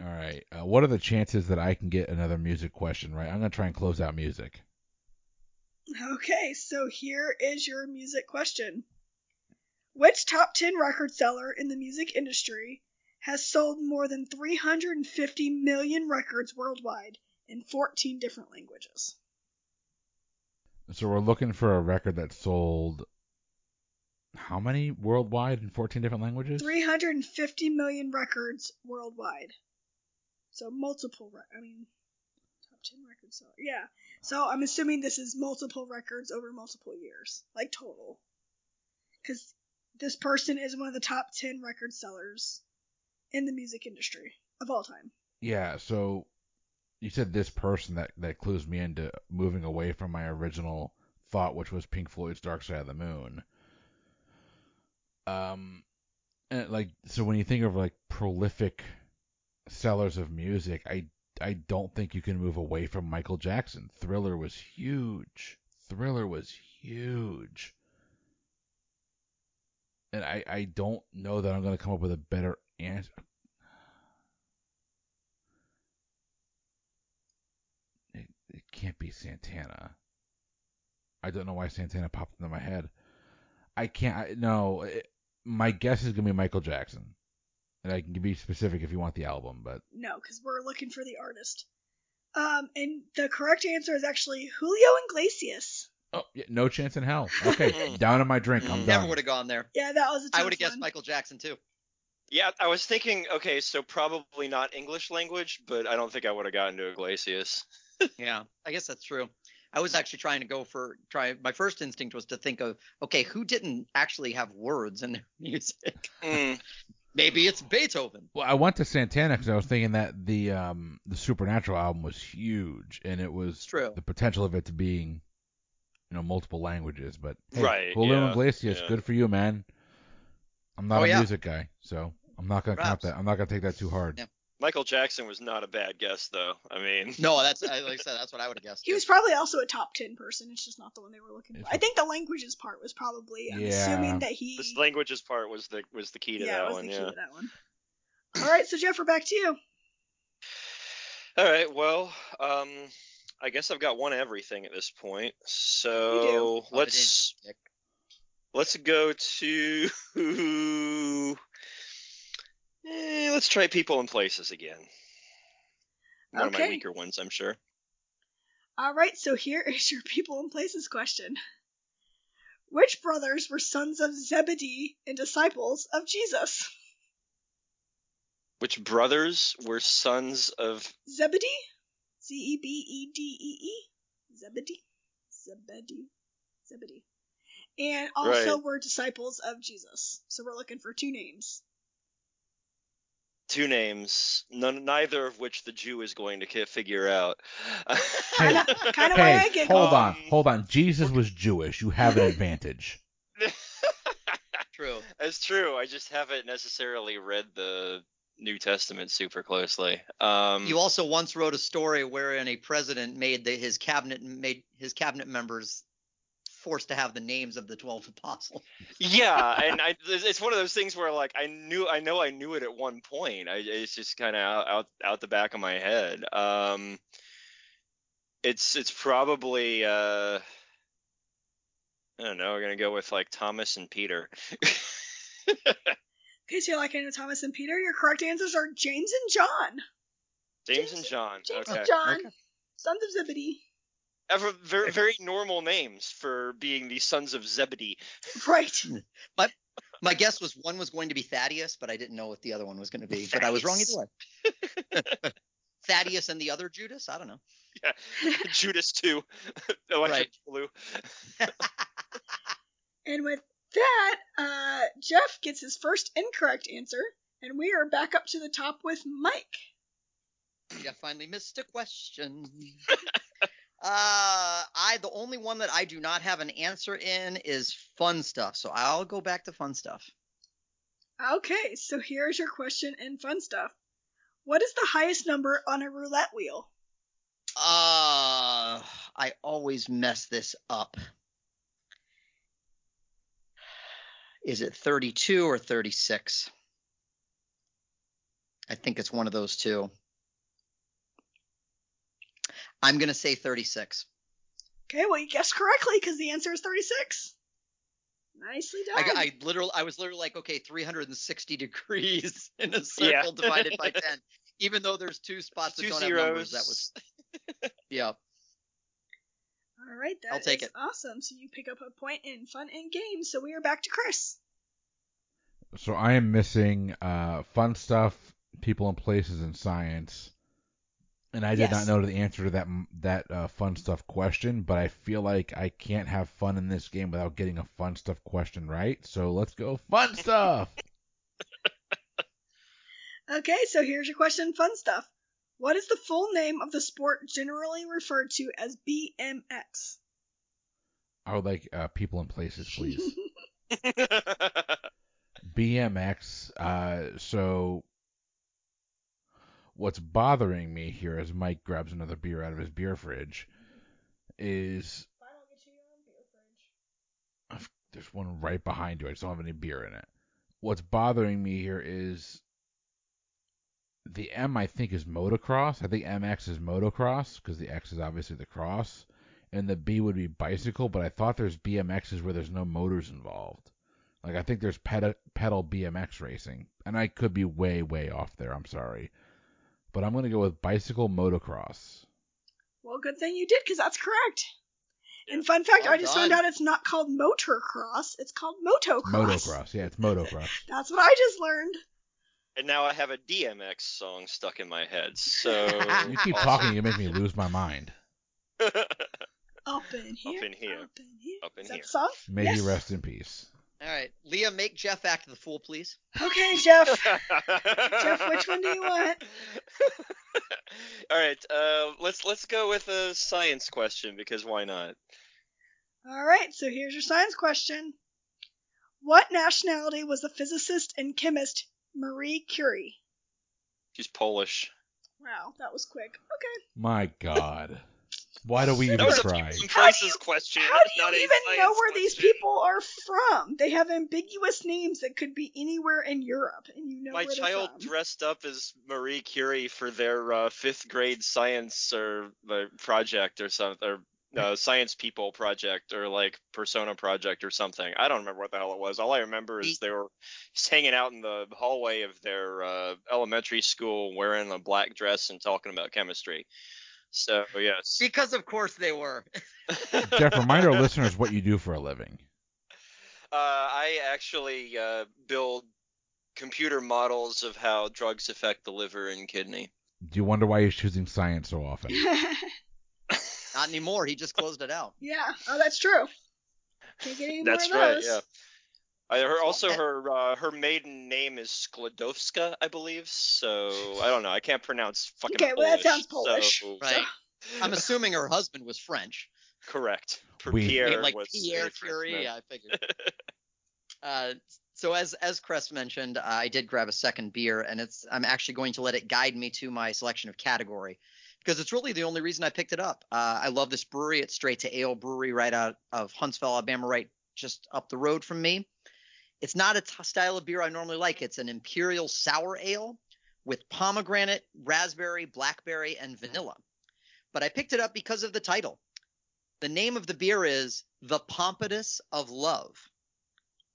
All right. Uh, what are the chances that I can get another music question right? I'm gonna try and close out music. Okay, so here is your music question. Which top 10 record seller in the music industry has sold more than 350 million records worldwide in 14 different languages? So we're looking for a record that sold how many worldwide in 14 different languages? 350 million records worldwide. So multiple. Re- I mean, top 10 records. So yeah. So I'm assuming this is multiple records over multiple years, like total. Because this person is one of the top 10 record sellers in the music industry of all time. Yeah, so you said this person that that clues me into moving away from my original thought, which was Pink Floyd's Dark Side of the Moon. Um, and like so when you think of like prolific sellers of music, I I don't think you can move away from Michael Jackson. Thriller was huge. Thriller was huge. And I, I don't know that I'm going to come up with a better answer. It, it can't be Santana. I don't know why Santana popped into my head. I can't. I, no, it, my guess is gonna be Michael Jackson, and I can be specific if you want the album, but No, because we're looking for the artist. Um, and the correct answer is actually Julio Iglesias. Oh, yeah, no chance in hell. [LAUGHS] Okay, down on my drink. I'm Mm. Never would have gone there. Yeah, that was a tough I would have guessed one. Michael Jackson too. Yeah, I was thinking. Okay, so probably not English language, but I don't think I would have gotten to Iglesias. [LAUGHS] Yeah, I guess that's true. I was actually trying to go for try. My first instinct was to think of okay, who didn't actually have words in their [LAUGHS] music? Mm, Maybe it's Beethoven. Well, I went to Santana because I was thinking that the um the Supernatural album was huge, and it was true. the potential of it to being, you know, multiple languages. But hey, Right, Julio yeah, Iglesias, yeah. good for you, man. I'm not Oh, a yeah. music guy, so I'm not gonna count that. I'm not gonna take that too hard. Yeah. Michael Jackson was not a bad guess, though. I mean, [LAUGHS] No, that's like I [LAUGHS] said, that's what I would have guessed. He was probably also a top 10 person. It's just not the one they were looking for. I think the languages part was probably, I'm Yeah. assuming that he. The languages part was the was the key to yeah, that was one. the key Yeah. to that one. All right, so Jeff, we're back to you. All right. Well, um, I guess I've got one everything at this point. So Rub it in, let's let's go to eh, let's try people and places again. One of my weaker ones, I'm sure. All right, so here is your people and places question. Which brothers were sons of Zebedee and disciples of Jesus? Which brothers were sons of Zebedee? Z E B E D E E? Zebedee? Zebedee. Zebedee. And also Right. were disciples of Jesus. So we're looking for two names. two names, none, neither of which the Jew is going to ki- figure out. Kinda, kinda why I Hey, hold on, hold on. Jesus was Jewish. You have an advantage. [LAUGHS] True. That's true. I just haven't necessarily read the New Testament super closely. Um, You also once wrote a story wherein a president made the, his cabinet made his cabinet members forced to have the names of the twelve apostles. yeah, [LAUGHS] and I, it's it's one of those things where like I knew, I know I knew it at one point. I, it's just kind of out, out out the back of my head. Um, it's it's probably uh, I don't know. We're gonna go with like Thomas and Peter. [LAUGHS] Okay, so you're like I know Thomas and Peter. Your correct answers are James and John. James and John. James okay. and John, Okay. sons of Zebedee. Ever, very, very normal names for being the sons of Zebedee. Right. [LAUGHS] My my guess was one was going to be Thaddeus, but I didn't know what the other one was going to be. But I was wrong either way. [LAUGHS] Thaddeus and the other Judas? I don't know. Yeah, [LAUGHS] Judas too. Electric Right. Blue. And with that, uh, Jeff gets his first incorrect answer, and we are back up to the top with Mike. Yeah, finally missed a question. [LAUGHS] uh, I the only one that I do not have an answer in is fun stuff, so I'll go back to fun stuff. Okay, so here's your question in fun stuff. What is the highest number on a roulette wheel? Uh, I always mess this up. Is it 32 or 36? I think it's one of those two. I'm going to say 36. Okay, well, you guessed correctly because the answer is 36. Nicely done. I, I literally, I was literally like, okay, 360 [LAUGHS] degrees in a circle Yeah. divided by [LAUGHS] 10. Even though there's two spots that Two don't have numbers, that was, [LAUGHS] yeah. All All right, that I'll take is it. awesome. So you pick up a point in fun and games. So we are back to Chris. So I am missing uh, fun stuff, people and places, and science. And I did Yes. not know the answer to that that uh, fun stuff question, but I feel like I can't have fun in this game without getting a fun stuff question right. So let's go fun [LAUGHS] stuff. Okay, so here's your question, fun stuff. What is the full name of the sport generally referred to as BMX? I would like uh, people and places, please. [LAUGHS] [LAUGHS] BMX. Uh, so what's bothering me here as Mike grabs another beer out of his beer fridge is there's one right behind you. I just don't have any beer in it. What's bothering me here is the M. I think is motocross. I think MX is motocross because the X is obviously the cross, and the B would be bicycle. But I thought there's BMXs where there's no motors involved. Like I think there's pedal, pedal BMX racing, and I could be way way off there. I'm sorry, but I'm gonna go with bicycle motocross. Well, good thing you did, because that's correct. And fun fact, Well I just found out it's not called motocross, it's called motocross. Motocross, yeah, it's [LAUGHS] motocross. That's what I just learned. And now I have a DMX song stuck in my head. So [LAUGHS] You keep awesome. talking, you make me lose my mind. [LAUGHS] Up in here. in here. Up in here. Up in Is that here. the song? May Yes. he rest in peace. All right, Leah, make Jeff act the fool, please. Okay, Jeff. [LAUGHS] Jeff, which one do you want? All right, uh, let's let's go with a science question because why not? All right, so here's your science question. What nationality was the physicist and chemist Marie Curie? She's Polish. Wow, that was quick. Okay. My God. Why do we That even was a try? people and How do you- question. How do not you even know science where these people are from? They have ambiguous names that could be anywhere in Europe, and you know My where child they're from. dressed up as Marie Curie for their uh, fifth grade science or uh, project or something, or uh, science people project or like persona project or something. I don't remember what the hell it was. All I remember is they were just hanging out in the hallway of their uh, elementary school wearing a black dress and talking about chemistry. So yes, Because of course they were. [LAUGHS] Jeff, remind our listeners what you do for a living. Uh, I actually uh, build computer models of how drugs affect the liver and kidney. Do you wonder why he's choosing science so often? [LAUGHS] Not anymore. He just closed it out. yeah, oh, that's true. Can't get any That's more of right. those. Yeah. I her, also her uh, her maiden name is Sklodowska, I believe. So I don't know. I can't pronounce fucking Okay, well, that sounds Polish, Polish. so- Right. [LAUGHS] I'm assuming her husband was French. Correct. Per- We- Pierre like was Pierre Curie. Yeah, I figured. [LAUGHS] uh, so as as Chris mentioned, I did grab a second beer, and it's I'm actually going to let it guide me to my selection of category because it's really the only reason I picked it up. Uh, I love this brewery. It's straight to ale brewery right out of Huntsville, Alabama, right just up the road from me. It's not a t- style of beer I normally like. It's an imperial sour ale with pomegranate, raspberry, blackberry, and vanilla. But I picked it up because of the title. The name of the beer is The Pompatus of Love.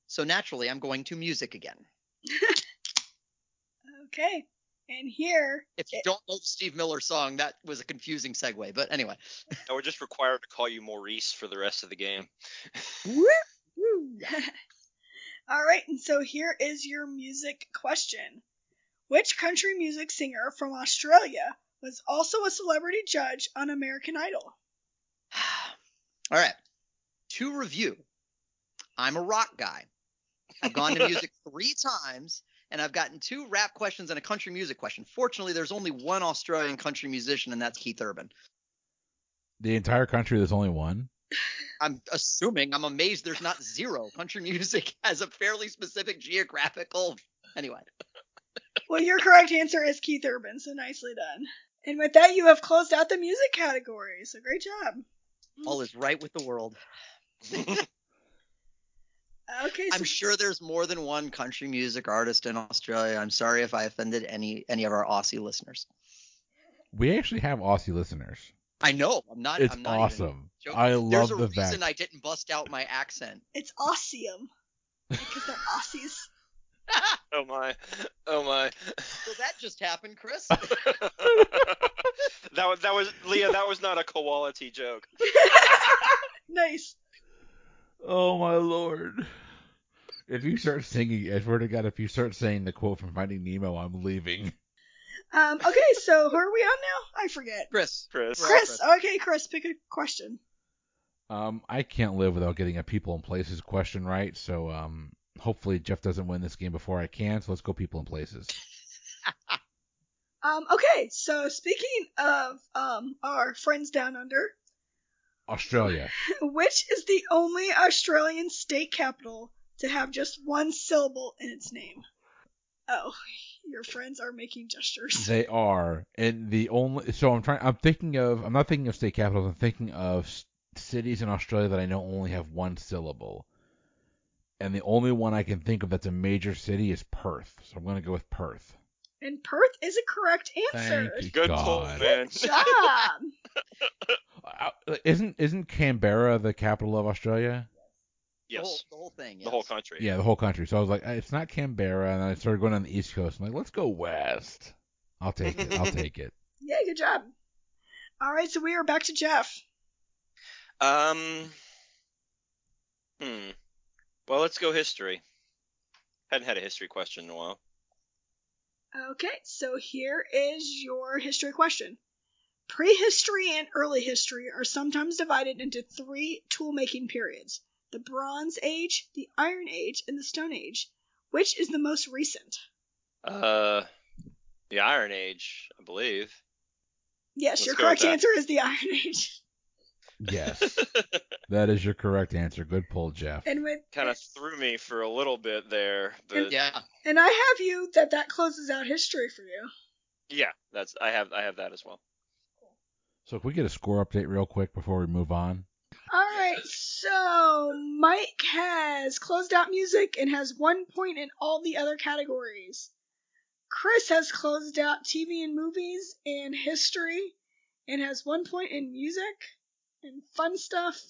So naturally, I'm going to music again. [LAUGHS] Okay, and here, If you don't know the Steve Miller song, that was a confusing segue. But anyway, [LAUGHS] we're just required to call you Maurice for the rest of the game. [LAUGHS] all right, and so here is your music question. Which country music singer from Australia was also a celebrity judge on American Idol? [SIGHS] all right. To review, I'm a rock guy. I've gone to [LAUGHS] music three times, and I've gotten two rap questions and a country music question. Fortunately, there's only one Australian country musician, and that's Keith Urban. The entire country, there's only one. I'm assuming, I'm amazed there's not zero. Country music [LAUGHS] has a fairly specific geographical. Anyway, Well, your correct answer is Keith Urban, so nicely done. And with that, you have closed out the music category, so great job. all is right with the world. [LAUGHS] Okay, so I'm sure there's more than one country music artist in Australia. I'm sorry if I offended any any of our Aussie listeners. We actually have Aussie listeners. I know. I'm not. It's I'm not even awesome. joking. I There's love a the reason fact. I didn't bust out my accent. it's Aussium. Because they're Aussies. [LAUGHS] Oh my. Oh my. Well, that just happened, Chris. [LAUGHS] that that was that was Leah. That was not a quality joke. [LAUGHS] nice. Oh my lord. If you start singing, I swear to God, if you start saying the quote from Finding Nemo, I'm leaving. Um, okay, so who are we on now? I forget. Chris. Chris. Right. Chris. Okay, Chris, pick a question. Um, I can't live without getting a people and places question right, so um, hopefully Jeff doesn't win this game before I can. So let's go people and places. [LAUGHS] Um, okay, so speaking of um our friends down under, Australia. [LAUGHS] which is the only Australian state capital to have just one syllable in its name? Oh, your friends are making gestures. They are, and the only so I'm trying. I'm thinking of. I'm not thinking of state capitals. I'm thinking of s- cities in Australia that I know only have one syllable. And the only one I can think of that's a major city is Perth. So I'm going to go with Perth. And Perth is a correct answer. Thank you, Good God. pull, man. Good job. [LAUGHS] Isn't isn't Canberra the capital of Australia? The whole, the whole thing. The whole country. Yeah, the whole country. So I was like, "Eh, it's not Canberra, and I started going on the East Coast. I'm like, let's go west. I'll take it. I'll [LAUGHS] take it. yeah, good job. All right, so we are back to Jeff. Um. Hmm. Well, let's go history. Hadn't had a history question in a while. Okay, so here is your history question. Prehistory and early history are sometimes divided into three tool-making periods: the Bronze Age, the Iron Age, and the Stone Age. Which is the most recent? Uh, the Iron Age, I believe. Yes, Let's your correct answer is the Iron Age. Yes, [LAUGHS] that is your correct answer. Good pull, Jeff. And with kind of threw me for a little bit there, but Yeah. and I have you that that closes out history for you. yeah, that's I have I have that as well. So, if we get a score update real quick before we move on. All right, so Mike has closed out music and has one point in all the other categories. Chris has closed out TV and movies and history and has one point in music and fun stuff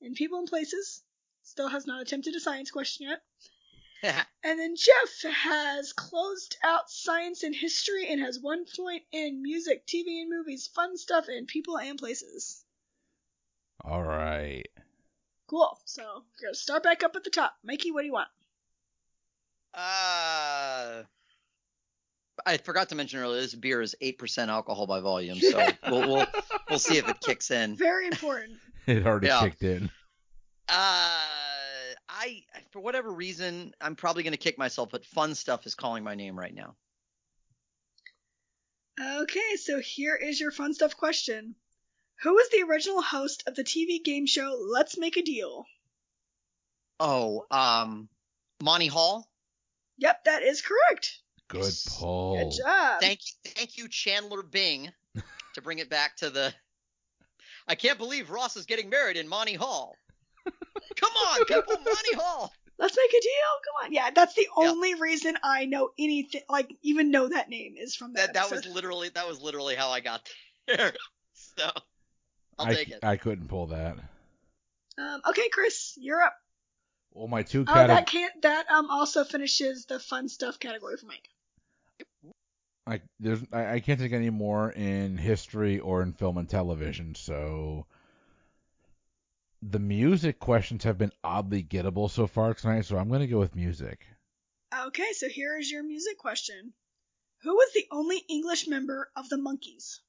and people and places. Still has not attempted a science question yet. [LAUGHS] And then Jeff has closed out science and history and has one point in music, TV and movies, fun stuff, and people and places. All right. Cool. So we're gonna start back up at the top. Mikey, what do you want? Uh, I forgot to mention earlier. This beer is eight percent alcohol by volume, so [LAUGHS] we'll we'll we'll see if it kicks in. Very important. [LAUGHS] It already Yeah. kicked in. Uh, I for whatever reason, I'm probably gonna kick myself, but fun stuff is calling my name right now. Okay, so here is your fun stuff question. Who was the original host of the TV game show Let's Make a Deal? Oh, um, Monty Hall. Yep, that is correct. Good Yes. pull. Good job. Thank you, thank you, Chandler Bing, [LAUGHS] to bring it back to the. I can't believe Ross is getting married in Monty Hall. [LAUGHS] Come on, people, Monty Hall. Let's make a deal. Come on. Yeah, that's the Yeah. only reason I know anything, like even know that name is from that. That that was literally that was literally how I got [LAUGHS] there. So I'll I, take it. I couldn't pull that. Um, okay, Chris, you're up. Well, my two Oh, that can't. That um also finishes the fun stuff category for Mike. I there's I, I can't think any more in history or in film and television. So the music questions have been oddly gettable so far tonight. So I'm going to go with music. Okay, so here is your music question. Who was the only English member of the Monkees?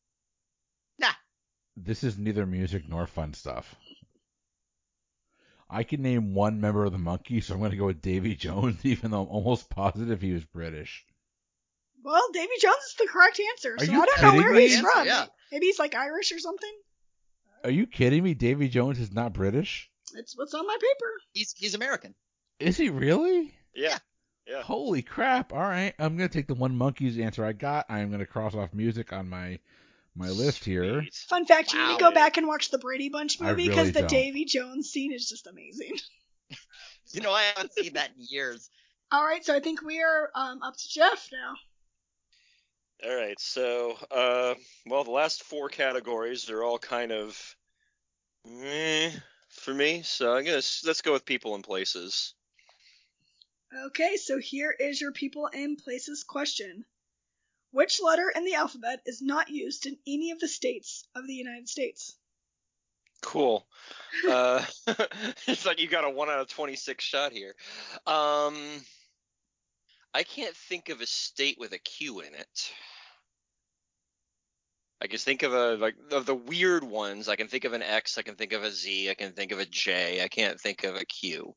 This is neither music nor fun stuff. I can name one member of the Monkees, so I'm going to go with Davy Jones, [LAUGHS] even though I'm almost positive he was British. Well, Davy Jones is the correct answer. Are so you I don't know kidding where me? he's Answer, from. yeah. Maybe he's like Irish or something. Are you kidding me? Davy Jones is not British? It's what's on my paper. He's he's American. Is he really? Yeah. Yeah. Holy crap! All right, I'm gonna take the one monkeys answer I got. I'm gonna cross off music on my my list here. Sweet. Fun fact: you need to go back and watch the Brady Bunch movie because really the don't. Davy Jones scene is just amazing. [LAUGHS] You know I haven't seen that in years. All right, so I think we are um, up to Jeff now. All right. So, uh, well, the last four categories are all kind of meh for me. So I'm gonna let's go with people and places. Okay, so here is your people and places question. Which letter in the alphabet is not used in any of the states of the United States? Cool. [LAUGHS] Uh, [LAUGHS] it's like you got a one out of twenty-six shot here. Um, I can't think of a state with a Q in it. I can think of a like of the weird ones. I can think of an X. I can think of a Z. I can think of a J. I can't think of a Q.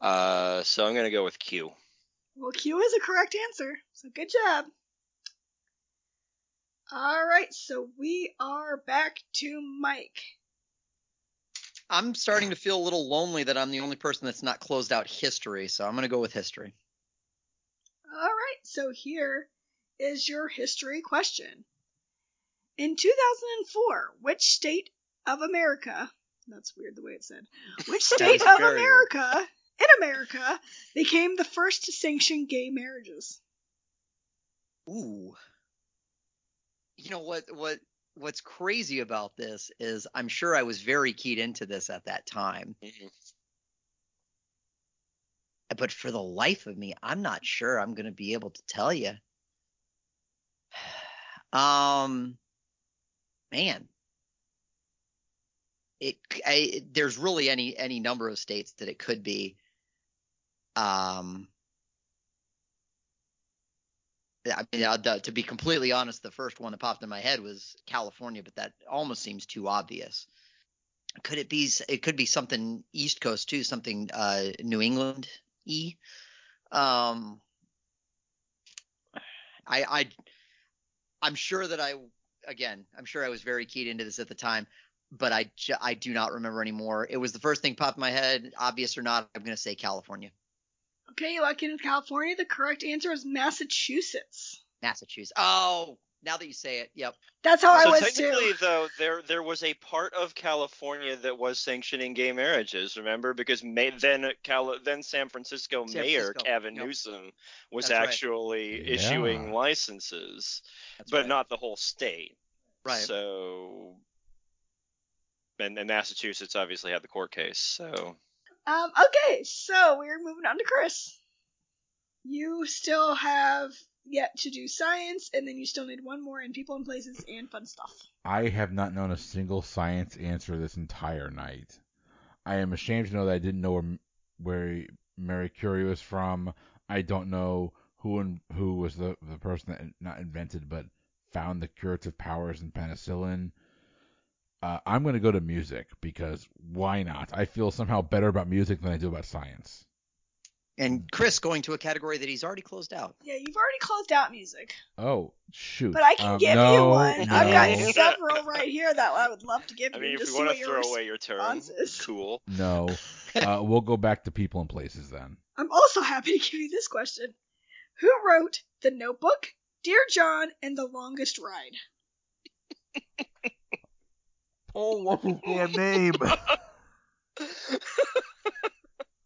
Uh, so I'm gonna go with Q. Well, Q is a correct answer, so good job. All right, so we are back to Mike. I'm starting to feel a little lonely that I'm the only person that's not closed out history, so I'm going to go with history. All right, so here is your history question. In 2004, which state of America, that's weird the way it said, [LAUGHS] which state of America, in America, became the first to sanction gay marriages? Ooh. You know what what what's crazy about this is I'm sure I was very keyed into this at that time. Mhm. But for the life of me, I'm not sure I'm going to be able to tell you. [SIGHS] Um man. It I, there's really any any number of states that it could be um I mean, uh, to be completely honest, the first one that popped in my head was California, but that almost seems too obvious. Could it be? It could be something East Coast too, something uh, New England e. Um, I, I, I'm sure that I, again, I'm sure I was very keyed into this at the time, but I, I do not remember anymore. It was the first thing popped in my head. Obvious or not, I'm going to say California, Okay, you lock in California. The correct answer is Massachusetts. Massachusetts. Oh, now that you say it, yep. That's how I so was technically, too. though, there there was a part of California that was sanctioning gay marriages. Remember, because May, then Cal, then San Francisco San Mayor Francisco, Gavin yep. Newsom was That's right. actually Yeah. issuing licenses, That's but right. not the whole state. right. So, and, and Massachusetts obviously had the court case. So, Um, okay, so we're moving on to Chris. You still have yet to do science, and then you still need one more in people and places and fun stuff. I have not known a single science answer this entire night. I am ashamed to know that I didn't know where, where Mary Curie was from. I don't know who and who was the the person that not invented but found the curative powers in penicillin. Uh, I'm going to go to music because why not? I feel somehow better about music than I do about science. And Chris going to a category that he's already closed out. Yeah, you've already closed out music, Oh shoot! but I can Um, give no, you one. I've got several right here that I would love to give I you. mean, if just you see want what to your throw away your term, responses. cool. No, [LAUGHS] uh, we'll go back to people and places then. I'm also happy to give you this question. Who wrote The Notebook, Dear John, and The Longest Ride? [LAUGHS] Oh, what's his damn name?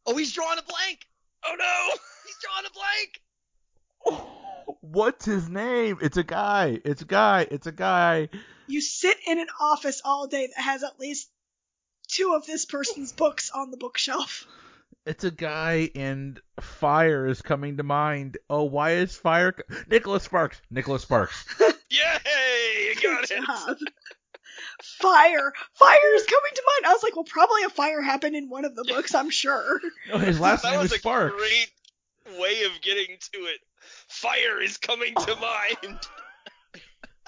Oh, he's drawing a blank. Oh no! He's drawing a blank. What's his name? It's a guy. It's a guy. It's a guy. You sit in an office all day that has at least two of this person's books on the bookshelf. It's a guy, and fire is coming to mind. Oh, why is fire? Co- Nicholas Sparks. Nicholas Sparks. [LAUGHS] Yay! You got Good it. Job. Fire. Fire is coming to mind. I was like, well, probably a fire happened in one of the books, I'm sure. [LAUGHS] No, his last that name was is a Sparks. great way of getting to it. Fire is coming to [LAUGHS] mind.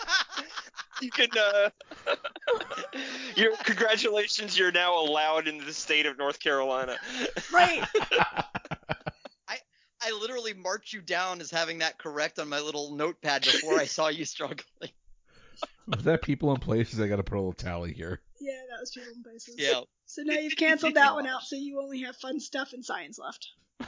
[LAUGHS] you can uh your congratulations you're now allowed in the state of north carolina Right. I literally marked you down as having that correct on my little notepad before I saw you struggling. Was that people and places? I got to put a little tally here. Yeah, that was people and places. Yeah. [LAUGHS] So now you've canceled that one out, so you only have fun stuff and science left. [LAUGHS]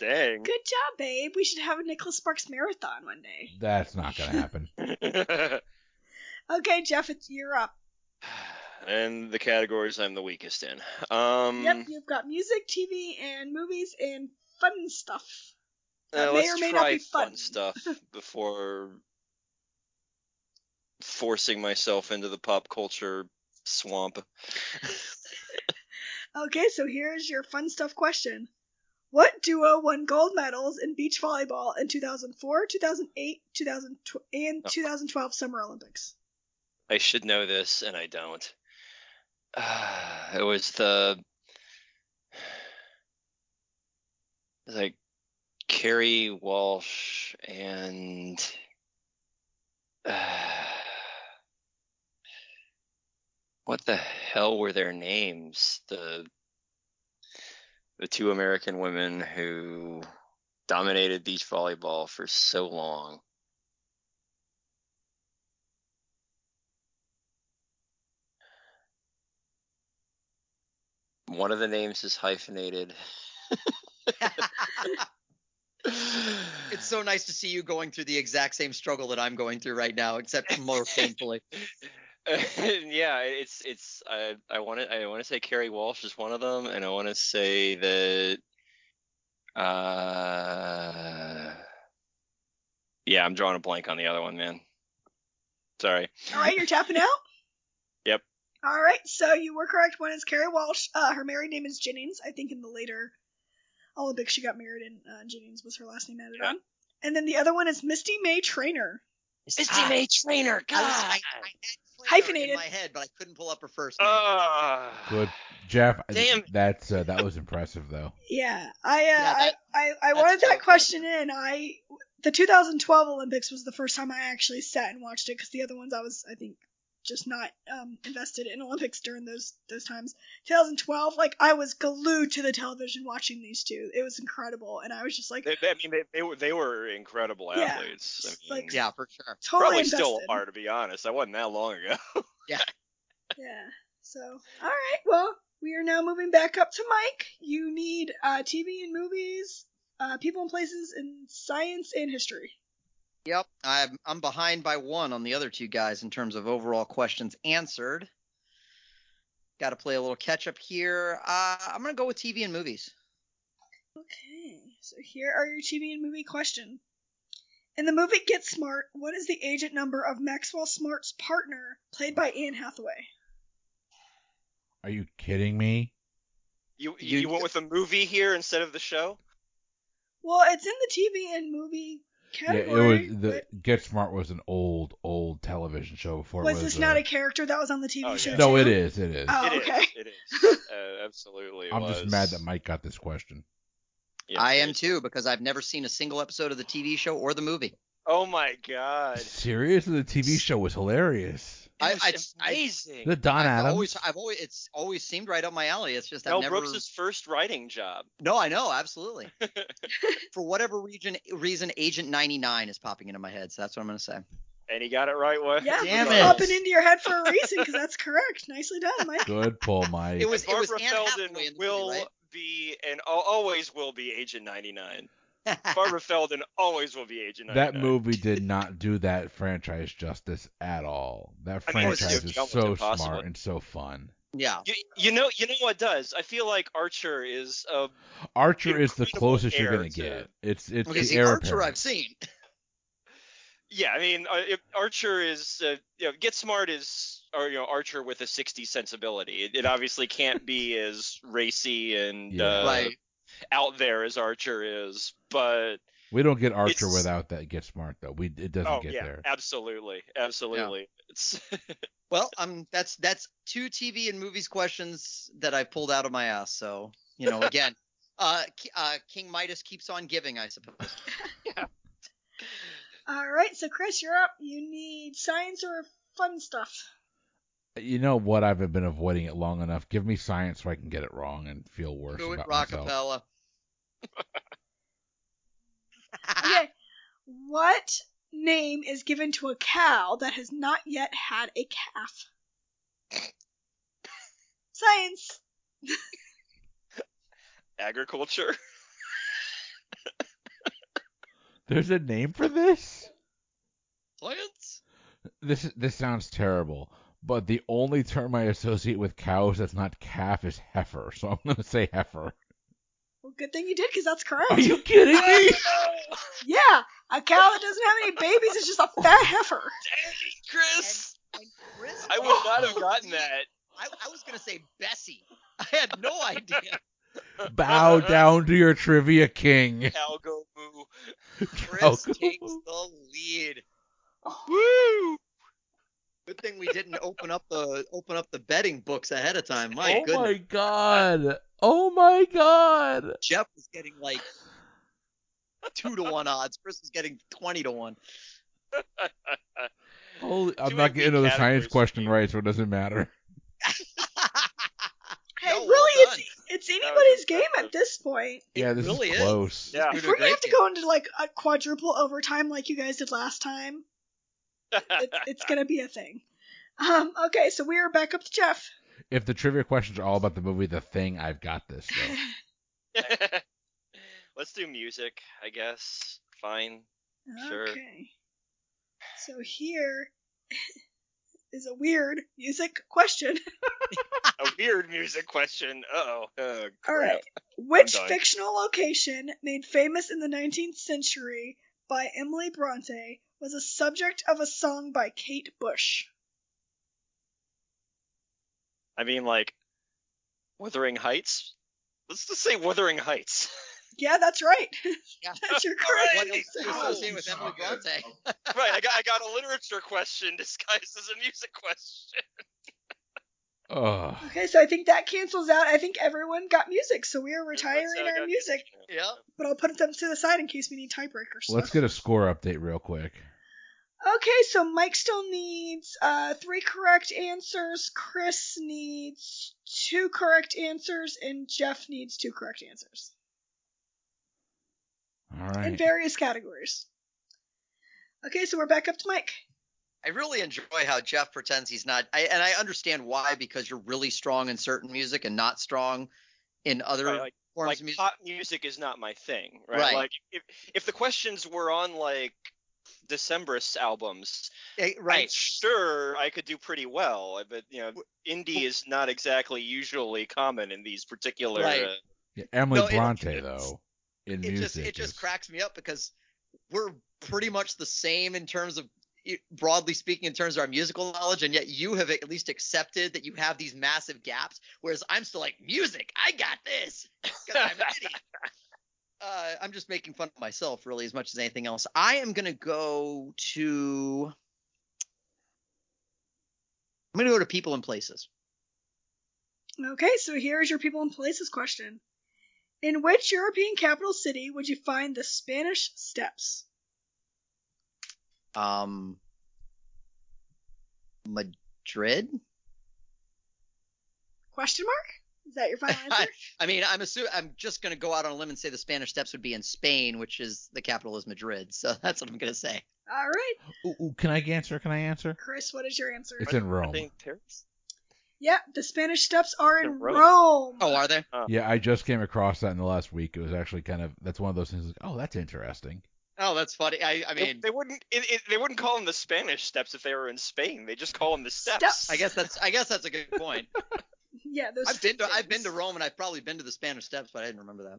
dang Good job, babe. We should have a Nicholas Sparks marathon one day. That's not gonna happen. [LAUGHS] Okay, Jeff, it's you're up. and the categories i'm the weakest in um Yep, you've got music, TV, and movies and fun stuff. uh, that may let's or may try not be fun. stuff before forcing myself into the pop culture swamp [LAUGHS] Okay, so here's your fun stuff question. What duo won gold medals in beach volleyball in 2004, 2008, 2012, and Oh. 2012 Summer Olympics? I should know this, and I don't. Uh, [SIGHS] it was the it was [SIGHS] like Kerri Walsh and [SIGHS] uh, what the hell were their names? The the two American women who dominated beach volleyball for so long. One of the names is hyphenated. [LAUGHS] it's so nice to see you going through the exact same struggle that I'm going through right now, except more painfully. [LAUGHS] [LAUGHS] yeah, it's it's I I want to I want to say Kerri Walsh is one of them, and I want to say that uh yeah, I'm drawing a blank on the other one, man. Sorry. All right, you're tapping [LAUGHS] out? Yep. All right, so you were correct. One is Kerri Walsh. Uh, her married name is Jennings. I think in the later Olympics she got married and uh, Jennings was her last name added Yeah. on. And then the other one is Misty May Treanor. Misty May Treanor, I, was, I, I had Hyphenated. in my head, but I couldn't pull up her first name. Ah. Good, Jeff. Damn. That's uh, that was impressive though. Yeah, I uh, Yeah, that- I, I, I that's wanted so that cool. question in. I the 2012 Olympics was the first time I actually sat and watched it because the other ones I was I think just not um, invested in Olympics during those those times. 2012, like I was glued to the television watching these two. It was incredible, and I was just like They, they- I mean, they, they were they were incredible Yeah. athletes. I Like- yeah, for sure. totally probably invested. still are, to be honest. That wasn't that long ago. [LAUGHS] Yeah. Yeah. So, all right. Well, we are now moving back up to Mike. You need uh, TV and movies, uh, people and places, and science and history. Yep, I'm I'm behind by one on the other two guys in terms of overall questions answered. Got to play a little catch up here. Uh, I'm gonna go with TV and movies. Okay, so here are your TV and movie question. In the movie Get Smart, what is the agent number of Maxwell Smart's partner, played by Anne Hathaway? Are you kidding me? You You- you, went with a movie here instead of the show? Well, it's in the TV and movie Yeah, it category. was the Get Smart was an old old television show before but it was was. this not uh, a character that was on the TV Oh, yeah. show? No, too? it is. It is. Oh, It is. okay. It is. Uh, absolutely. I'm just mad that Mike got this question. Yes, I am too because I've never seen a single episode of the TV show or the movie. Oh my god. Seriously, the TV show was hilarious. It I- was I- I- amazing. The Don I've Adams. always, I've always, it's always seemed right up my alley. It's just Mel I've never. Brooks' first writing job. No, I know, absolutely. [LAUGHS] For whatever reason, reason, Agent 99 is popping into my head, so that's what I'm gonna say. And he got it right way. Yeah, [LAUGHS] Damn it. popping into your head for a reason because that's correct. Nicely done, Mike. Good pull, Mike. It was- Barbara Anne Feldon Hathaway will movie, right? be and always will be Agent 99. Barbara Feldon always will be Agent 99. that movie did not do that franchise justice at all. That I mean, franchise is so impossible. smart and so fun. yeah. You, you know, you know what does? I feel like Archer is a Archer is the closest you're gonna to- get. It's it's Okay, the see, Archer apparent. I've seen. [LAUGHS] yeah. I mean, uh, Archer is uh, you know, Get Smart is or you know Archer with a 60 sensibility. It, it [LAUGHS] obviously can't be as racy and Yeah. uh, Right. Out there as Archer is, but We don't get Archer without that Get Smart though. We it doesn't oh get yeah, there. absolutely, absolutely. It's [LAUGHS] Well, um, that's that's two TV and movies questions that I pulled out of my ass. So you know, again, [LAUGHS] uh, uh, King Midas keeps on giving, I suppose. yeah. [LAUGHS] All right, so Chris, you're up. You need science or fun stuff. You know what? I've been avoiding it long enough. Give me science so I can get it wrong and feel worse Do it, about myself. Rockapella. [LAUGHS] Okay, [LAUGHS] what name is given to a cow that has not yet had a calf? Science. [LAUGHS] agriculture. There's a name for this. Science. This this sounds terrible, but the only term I associate with cows that's not calf is heifer. So I'm gonna say heifer. Well, good thing you did, because that's correct. Are you kidding me? [LAUGHS] Yeah, a cow that doesn't have any babies is just a fat heifer. Dang, Chris. And Chris, I would not have gotten that. I, I was gonna say Bessie. [LAUGHS] I had no idea. [LAUGHS] Bow uh, down to your trivia king. Calgo Moo. Chris Calgo. takes the lead. Oh. Woo! Good thing we didn't open up the open up the betting books ahead of time. My oh goodness, my god. Oh my god. Jeff was getting like two to one odds. Chris was getting twenty to one. [LAUGHS] Holy, I'm Too not getting to the categories science question me. right, so it doesn't matter. [LAUGHS] Hey, No, really, done. it's it's anybody's game at this point. yeah, this really is is. close. Yeah. You're If doing we're gonna have to go into like a quadruple overtime like you guys did last time, it, [LAUGHS] it's gonna be a thing. Um, okay, so we are back up to Jeff. If the trivia questions are all about the movie The Thing, I've got this. [LAUGHS] Let's do music, I guess. Fine. Sure. Okay. So here is a weird music question. [LAUGHS] A weird music question. Uh-oh. Uh, All crap. Which fictional location made famous in the 19th century by Emily Bronte was a subject of a song by Kate Bush? I mean, like, Wuthering Heights? Let's just say Wuthering Heights. [LAUGHS] Yeah, that's right. Yeah. [LAUGHS] that's your correct right. What else do you associate with Emily oh, Bronte? [LAUGHS] right, I got, I got a literature question disguised as a music question. Ugh. Okay, so I think that cancels out. I think everyone got music, so we are retiring our got music. Yeah. But I'll put them to the side in case we need tiebreakers. Let's get a score update real quick. Okay, so Mike still needs uh, three correct answers. Chris needs two correct answers, and Jeff needs two correct answers All in various categories. Okay, so we're back up to Mike. I really enjoy how Jeff pretends he's not, I, and I understand why because you're really strong in certain music and not strong in other Right, like, forms like of music. pop music is not my thing, right? Right. Like, if, if the questions were on, like, Decemberist albums, Eh, I'm right. sure I could do pretty well, but, you know, indie is not exactly usually common in these particular... Right. Uh, Yeah, Emily No, Bronte it's- though in It music. just it just is- cracks me up because we're pretty much the same in terms of broadly speaking in terms of our musical knowledge and yet you have at least accepted that you have these massive gaps whereas i'm still like music i got this [LAUGHS] [LAUGHS] uh, i'm just making fun of myself really as much as anything else i am going to go to i'm going to go to people and places Okay, so here's your people and places question. In which European capital city would you find the Spanish Steps? um madrid Question mark? Is that your final [LAUGHS] answer? I mean, I'm assuming I'm just going to go out on a limb and say the Spanish Steps would be in Spain, which is the capital is Madrid. So [LAUGHS] that's what I'm going to say. All right, Ooh, ooh, can I answer? Can I answer? Chris, what is your answer? It's in I Rome. think Paris? Yeah, the Spanish Steps are in In Rome. Rome. Oh, are they? Uh. Yeah, I just came across that in the last week. It was actually kind of that's one of those things. Like, oh, that's interesting. Oh, that's funny. I, I They- mean, they wouldn't it, it, they wouldn't call them the Spanish Steps if they were in Spain. They just call them the Steps. Steps. I guess that's I guess that's a good point. [LAUGHS] Yeah, those. I've been to I've been to Rome and I've probably been to the Spanish Steps, but I didn't remember that.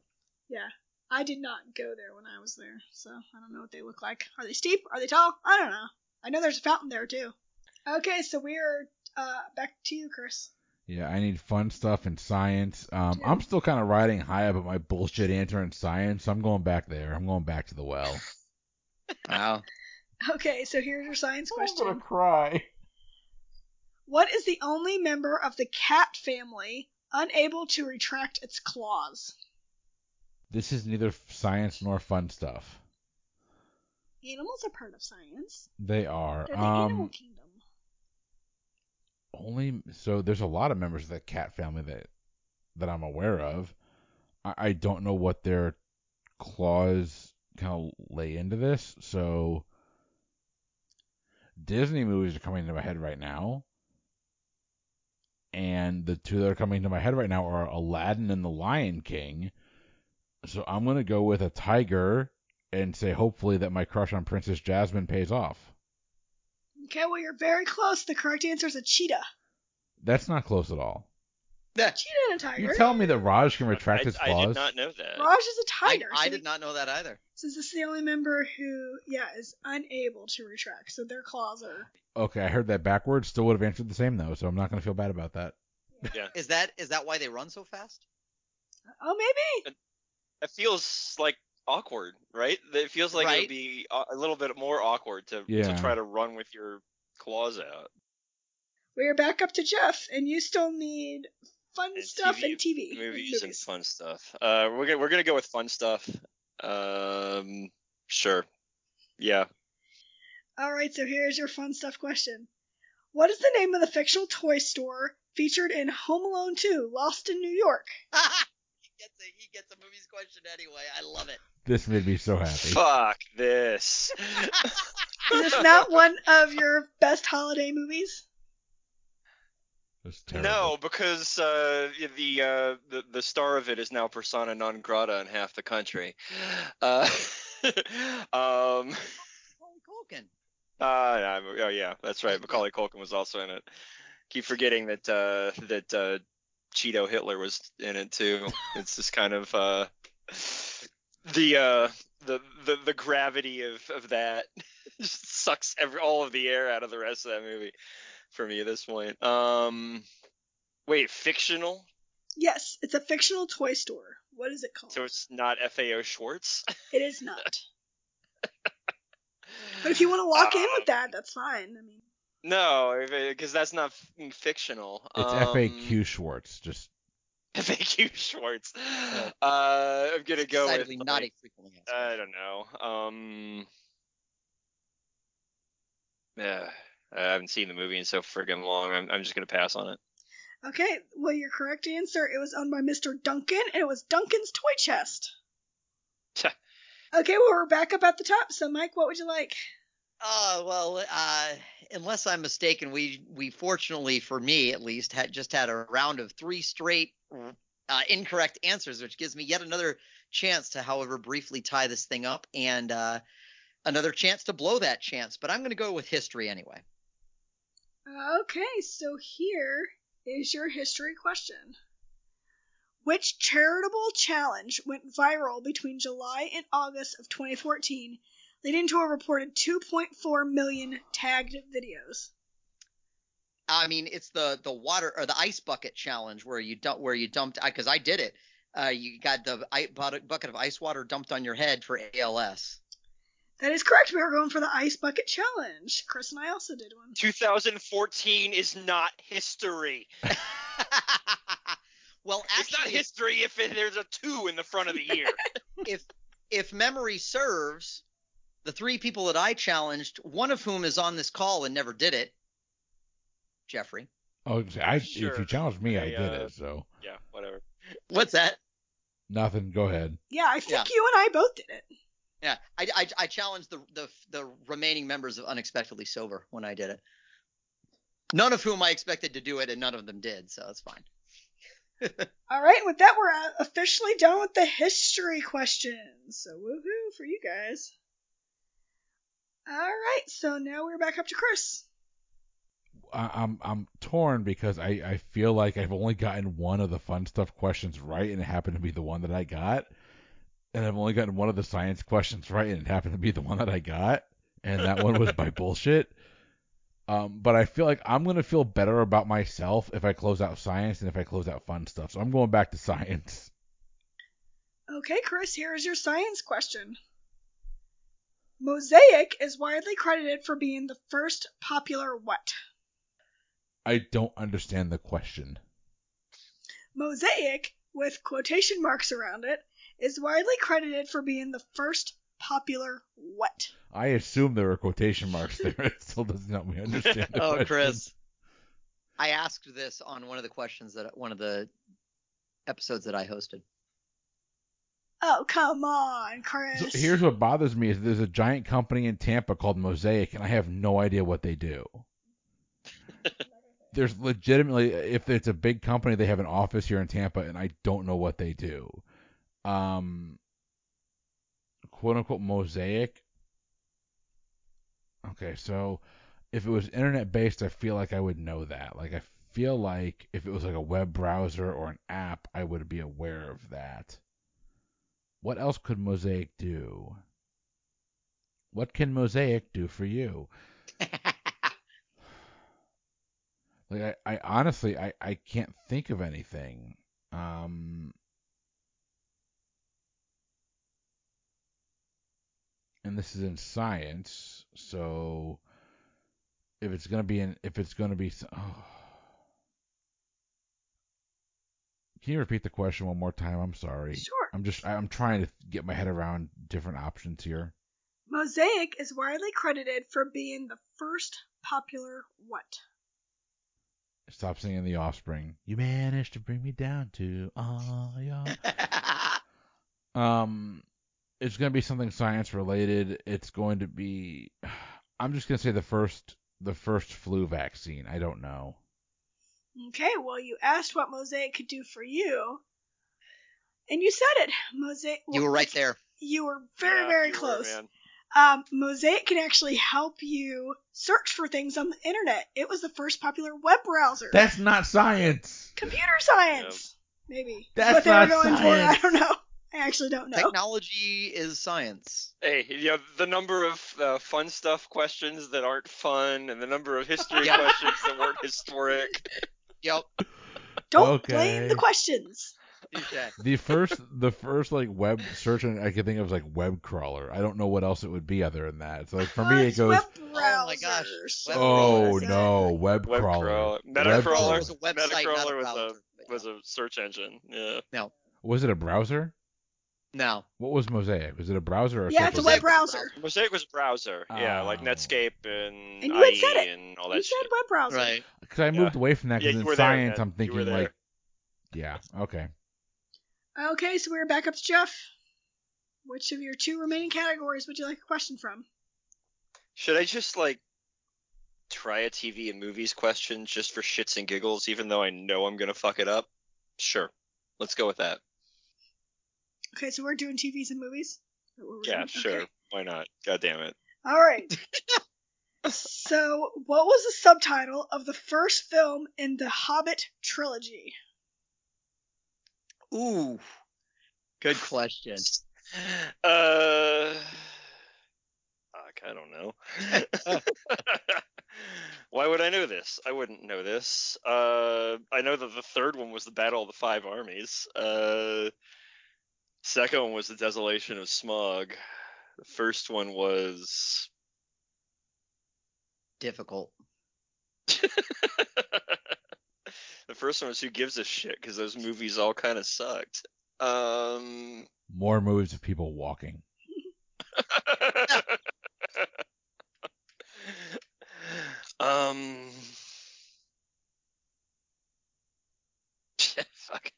Yeah, I did not go there when I was there, so I don't know what they look like. Are they steep? Are they tall? I don't know. I know there's a fountain there too. Okay, so we're uh, back to you, Chris. Yeah, I need fun stuff in science. Um, I'm still kind of riding high about my bullshit answer in science. So I'm going back there. I'm going back to the well. Wow. [LAUGHS] Okay, so here's your science question. I'm gonna cry. What is the only member of the cat family unable to retract its claws? This is neither science nor fun stuff. Animals are part of science. They are. They're the animal Um, kingdom. only so there's a lot of members of the cat family that that I'm aware of. I, I don't know what their claws kind of lay into this. So Disney movies are coming into my head right now. And the two that are coming to my head right now are Aladdin and the Lion King. So I'm gonna go with a tiger and say hopefully that my crush on Princess Jasmine pays off. Okay, well you're very close. The correct answer is a cheetah. That's not close at all. That Cheetah and a tiger. You tell me that Raj can I, retract his I claws? did not know that. Raj is a I, tiger. I so did not know that either. Since this is the only member who, yeah, is unable to retract, so their claws are. Okay, I heard that backwards. Still would have answered the same though, so I'm not gonna feel bad about that. Yeah. is that is that why they run so fast? Oh, maybe. It feels like awkward, right? It feels like it'd be a a little bit more awkward to Yeah. to try to run with your claws out. We're back up to Jeff, and you still need fun And stuff TV and TV. and Movies and movies. fun stuff. Uh, we're gonna we're gonna go with fun stuff. Um, sure. Yeah. All right, so here's your fun stuff question. What is the name of the fictional toy store featured in Home Alone 2, Lost in New York? [LAUGHS] he gets a he gets a movies question anyway. I love it. This made me so happy. Fuck this. [LAUGHS] Is this not one of your best holiday movies? No, because uh, the, uh, the the star of it is now persona non grata in half the country. Uh, [LAUGHS] um, Macaulay Culkin. Uh, yeah, oh yeah, that's right. Macaulay Culkin was also in it. Keep forgetting that uh, that uh, Cheeto Hitler was in it too. [LAUGHS] It's just kind of uh, the uh, the the the gravity of of that [LAUGHS] just sucks every all of the air out of the rest of that movie for me at this point. Um, wait, fictional? Yes, it's a fictional toy store. What is it called? So it's not FAO Schwarz. it is not. [LAUGHS] But if you want to lock in Um, with that, that's fine. I mean, No, because that's not f- fictional. It's Um, FAQ Schwartz. Just FAQ Schwartz. Uh, I'm gonna go with Decidedly not a like, frequently asked. I don't know. Um, yeah, I haven't seen the movie in so friggin' long. I'm, I'm just gonna pass on it. okay. Well, your correct answer. It was owned by Mr. Duncan, and it was Duncan's Toy Chest. Okay, well we're back up at the top. So, Mike, what would you like? Uh, well, uh, unless I'm mistaken, we we fortunately for me at least had just had a round of three straight uh, incorrect answers, which gives me yet another chance to, however, briefly tie this thing up and uh, another chance to blow that chance. But I'm going to go with history anyway. Okay, so here is your history question. Which charitable challenge went viral between July and August of 2014, leading to a reported 2.4 million tagged videos? I mean, it's the the water or the ice bucket challenge where you dump where you dumped because I did it. Uh, you got the i- bucket bucket of ice water dumped on your head for ALS. That is correct. We were going for the ice bucket challenge. Chris and I also did one. 2014 is not history. [LAUGHS] well, It's not history if it, there's a two in the front of the year. [LAUGHS] if if memory serves, the three people that I challenged, one of whom is on this call and never did it, Jeffrey. oh, I if you challenged me, I, I, did uh, it. So yeah, whatever. What's that? nothing. Go ahead. Yeah, I think Yeah. you and I both did it. Yeah, I, I, I challenged the, the the remaining members of Unexpectedly Sober when I did it. None of whom I expected to do it, and none of them did, so it's fine. [LAUGHS] All right, with that, we're uh, officially done with the history questions. So woohoo for you guys. All right, so now we're back up to Chris. I'm I'm torn because I I feel like I've only gotten one of the fun stuff questions right, and it happened to be the one that I got. And I've only gotten one of the science questions right, and it happened to be the one that I got, and that one was by [LAUGHS] bullshit. Um, but I feel like I'm gonna feel better about myself if I close out science than if I close out fun stuff. So I'm going back to science. Okay, Chris, here is your science question. Mosaic is widely credited for being the first popular what? I don't understand the question. Mosaic, with quotation marks around it, is widely credited for being the first popular what? I assume there are quotation marks there. It still doesn't help me understand the [LAUGHS] oh, question. Chris. I asked this on one of the questions that one of the episodes that I hosted. Oh, come on, Chris. So here's what bothers me is there's a giant company in Tampa called Mosaic, and I have no idea what they do. [LAUGHS] there's legitimately, if it's a big company, they have an office here in Tampa, and I don't know what they do. Um, quote unquote Mosaic. Okay, so if it was internet based, I feel like I would know that. Like I feel like if it was like a web browser or an app, I would be aware of that. What else could Mosaic do? What can Mosaic do for you? [LAUGHS] like I, I honestly I, I can't think of anything. Um and this is in science, so if it's gonna be in if it's gonna be oh can you repeat the question one more time? I'm sorry. Sure. I'm just I'm trying to get my head around different options here. Mosaic is widely credited for being the first popular what? Stop singing The Offspring. You managed to bring me down to ah yeah. [LAUGHS] Um, it's gonna be something science related. It's going to be. I'm just gonna say the first the first flu vaccine. I don't know. Okay, well, you asked what Mosaic could do for you, and you said it. Mosaic. You were right there. You were very, Yeah, very you were, close. um, Mosaic can actually help you search for things on the internet. It was the first popular web browser. That's not science. Computer science, maybe. That's what they were not going for. I don't know. I actually don't know. Technology is science. Hey, you know the number of uh, fun stuff questions that aren't fun, and the number of history [LAUGHS] questions that weren't historic. Yep. Don't blame the questions. The first the first like web search and I can think of is like web crawler. I don't know what else it would be other than that. So like for me it goes. web Oh my gosh. Web Oh crawler. no, web, Web crawler. crawler. Web Metacrawler crawler. was a website, Metacrawler was a was a search engine. Yeah. Was it a browser? No. What was Mosaic? Was it a browser or a Yeah, it's a web browser. Mosaic was a browser. Yeah, like Oh. Netscape and, And you had said IE it. and all that. You that said web browser. Right. Because I moved Yeah. away from that Yeah, because you in were there, science man. I'm You thinking were there. like, yeah, okay. Okay, so we're back up to Jeff. Which of your two remaining categories would you like a question from? Should I just like try a TV and movies question just for shits and giggles, even though I know I'm gonna fuck it up? Sure. Let's go with that. Okay, so we're doing TVs and movies. Is that what we're Yeah, doing? sure. Okay. Why not? God damn it. All right. [LAUGHS] so, what was the subtitle of the first film in the Hobbit trilogy? Ooh. Good question. [LAUGHS] Uh, fuck, I don't know. [LAUGHS] Why would I know this? I wouldn't know this. Uh, I know that the third one was the Battle of the Five Armies. Uh, second one was the Desolation of Smaug. The first one was. Difficult. [LAUGHS] the first one was Who Gives a Shit because those movies all kind of sucked. Um. More movies of people walking. [LAUGHS] um. [LAUGHS] fuck.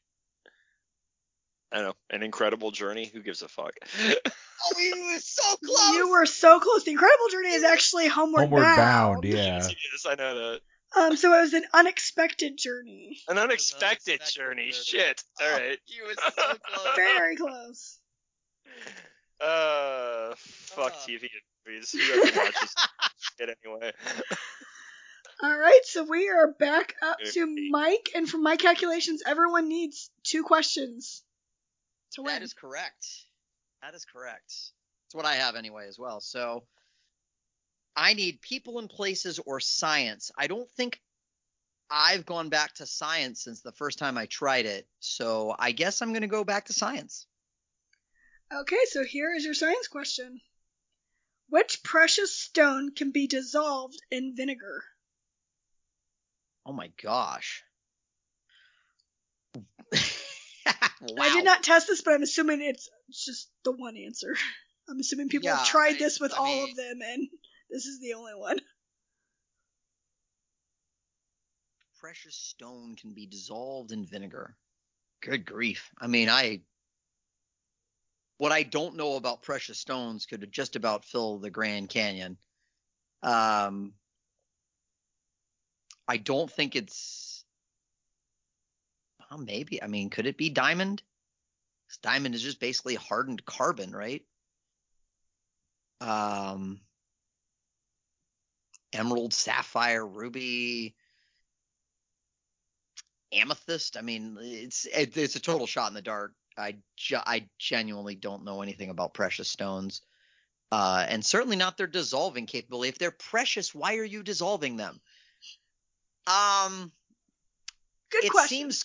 I don't know. An incredible journey. Who gives a fuck? Oh, you were so [LAUGHS] close. You were so close. The Incredible Journey is actually Homeward, Homeward Bound. Bound, [LAUGHS] yeah. yes, yes, I know that. Um, so it was an unexpected journey. An unexpected, unexpected journey. journey. Shit. All Oh, right. You were so [LAUGHS] close. Very close. Uh, fuck Uh. TV and movies. Who ever watches shit anyway? All right, so we are back up to Mike, and from my calculations, everyone needs two questions to win. That is correct. That is correct. It's what I have anyway as well. So I need people and places or science. I don't think I've gone back to science since the first time I tried it. So I guess I'm going to go back to science. Okay, so here is your science question. Which precious stone can be dissolved in vinegar? Oh my gosh. Wow. [LAUGHS] I did not test this, but I'm assuming it's just the one answer. [LAUGHS] I'm assuming people Yeah, have tried I- this with I all mean- of them, and [LAUGHS] this is the only one. precious stone can be dissolved in vinegar. Good grief. I mean, I what I don't know about precious stones could just about fill the Grand Canyon. Um I don't think it's well, maybe. I mean, could it be diamond? Diamond is just basically hardened carbon, right? Um emerald, sapphire, ruby, amethyst. I mean, it's it, it's a total shot in the dark. I ge- I genuinely don't know anything about precious stones, uh, and certainly not their dissolving capability. If they're precious, why are you dissolving them? Um, Good it question. seems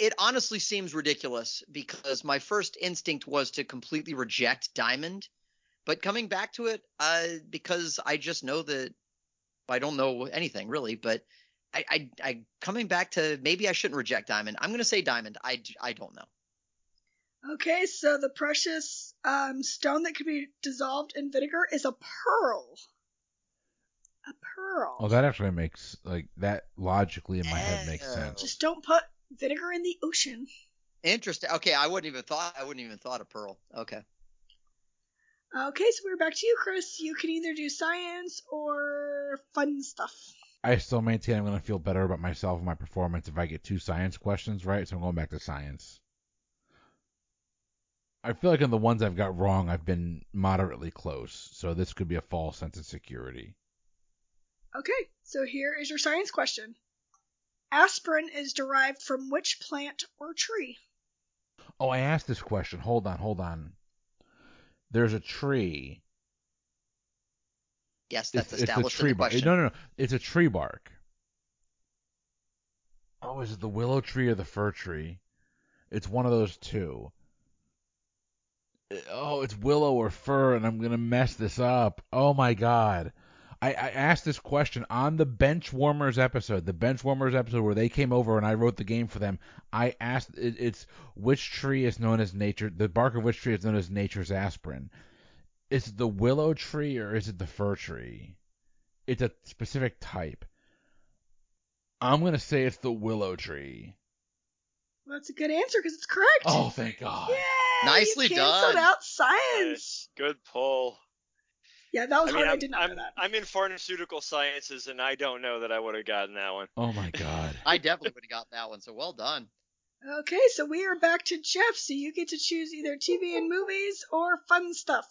it honestly seems ridiculous because my first instinct was to completely reject diamond But coming back to it, uh, because I just know that I don't know anything really, but I, I, I coming back to maybe I shouldn't reject diamond. I'm gonna say diamond. I, I don't know. Okay, so the precious um, stone that can be dissolved in vinegar is a pearl. A pearl. Oh, that actually makes like that logically in my head makes sense. Just don't put vinegar in the ocean. Interesting. Okay, I wouldn't even thought I wouldn't even thought of pearl. Okay. Okay, so we're back to you, Chris. You can either do science or fun stuff. I still maintain I'm going to feel better about myself and my performance if I get two science questions right, so I'm going back to science. I feel like in the ones I've got wrong, I've been moderately close, so this could be a false sense of security. Okay, so here is your science question. Aspirin is derived from which plant or tree? Oh, I asked this question. Hold on, hold on. There's a tree. Yes, that's it's, it's the established tree in the bark. question. No, no, no. It's a tree bark. Oh, is it the willow tree or the fir tree? It's one of those two. Oh, it's willow or fir, and I'm gonna mess this up. Oh my god. I, I asked this question on the Bench Warmers episode, the Bench Warmers episode where they came over and I wrote the game for them. I asked it, it's which tree is known as nature, the bark of which tree is known as nature's aspirin. Is it the willow tree or is it the fir tree? It's a specific type. I'm gonna say it's the willow tree. Well, that's a good answer because it's correct. Oh, thank God. Yay! Nicely you canceled done. out science. Nice. Good pull. Yeah, that was I mean, hard. I I'm, did not I'm, know that. I'm in pharmaceutical sciences, and I don't know that I would have gotten that one. Oh my God. [LAUGHS] I definitely would have got that one. So well done. Okay, so we are back to Jeff. So you get to choose either TV and movies or fun stuff.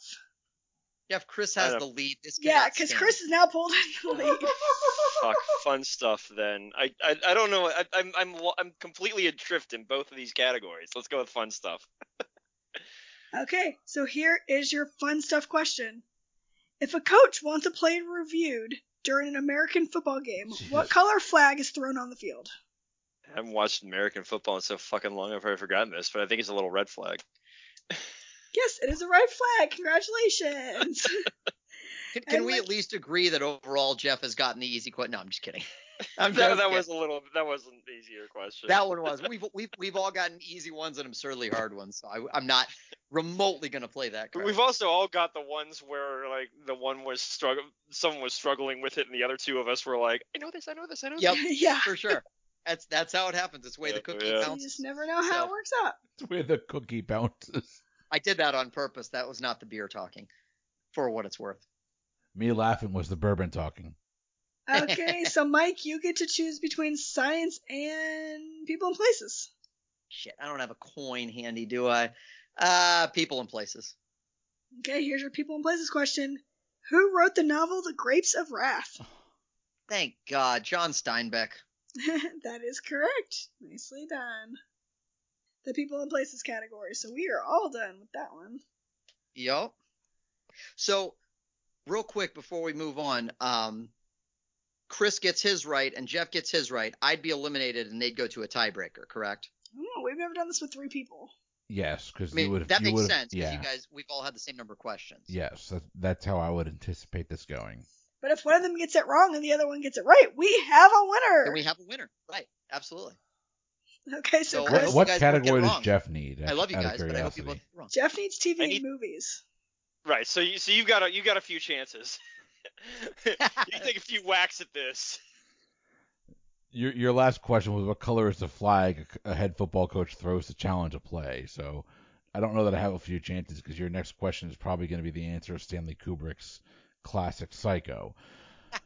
Jeff, Chris has the lead. This Yeah, cannot because. Chris is now pulled in the lead. [LAUGHS] [LAUGHS] Fuck, fun stuff. Then I, I, I don't know. I, I'm, I'm, I'm completely adrift in both of these categories. Let's go with fun stuff. Okay, so here is your fun stuff question. If a coach wants a play reviewed during an American football game, what color flag is thrown on the field? I haven't watched American football in so fucking long. I've already forgotten this, but I think it's a little red flag. [LAUGHS] Yes, it is a red flag. Congratulations. [LAUGHS] Can, can we like- at least agree that overall Jeff has gotten the easy question? No, I'm just kidding. [LAUGHS] I'm that, that was a little. That was an easier question. That one was. [LAUGHS] We've we've we've all gotten easy ones and absurdly hard ones. So I, I'm not remotely gonna play that. Card. We've also all got the ones where like the one was struggle, someone was struggling with it, and the other two of us were like, I know this, I know this, I know Yep, this. [LAUGHS] yeah. for sure. That's that's how it happens. It's the way the cookie yeah. You just never know how So- it works out. It's where the cookie bounces. I did that on purpose. That was not the beer talking, for what it's worth. Me laughing was the bourbon talking. Okay, so Mike, you get to choose between science and people and places. Shit, I don't have a coin handy, do I? Uh, people and places. Okay, here's your people and places question. Who wrote the novel The Grapes of Wrath? [SIGHS] Thank God, John Steinbeck. [LAUGHS] that is correct. Nicely done. The people and places category. So we are all done with that one. Yup. So, real quick before we move on, um, Chris gets his right and Jeff gets his right. I'd be eliminated and they'd go to a tiebreaker, correct? Oh, we've never done this with three people. Yes, because I mean, you would. that you makes sense because Yeah. you guys, we've all had the same number of questions. Yes, that's how I would anticipate this going. But if one of them gets it wrong and the other one gets it right, we have a winner. Then we have a winner. Right. Absolutely. okay, so So What, Chris, Chris, you what guys category does. Jeff need? I love you guys, but I hope you both get wrong. Jeff needs TV I and movies. Right. So you, so you've got a, you got a few chances. [LAUGHS] you take a few whacks at this. Your your last question was what color is the flag a head football coach throws to challenge a play? So I don't know that I have a few chances because your next question is probably going to be the answer of Stanley Kubrick's classic Psycho. [LAUGHS]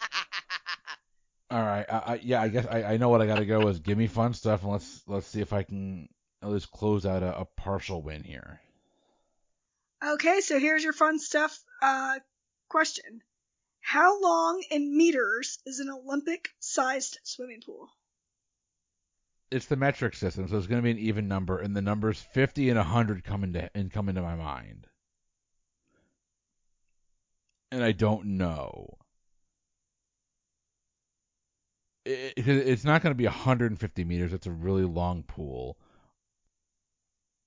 All right, I, I, yeah, I guess I, I know what I got to go is give me fun stuff and let's let's see if I can at least close out a, a partial win here. Okay, so here's your fun stuff uh, question. How long in meters is an Olympic sized swimming pool? It's the metric system, so it's going to be an even number, and the numbers 50 and 100 come into and come into my mind, and I don't know. It, it- it's not going to be 150 meters. It's a really long pool,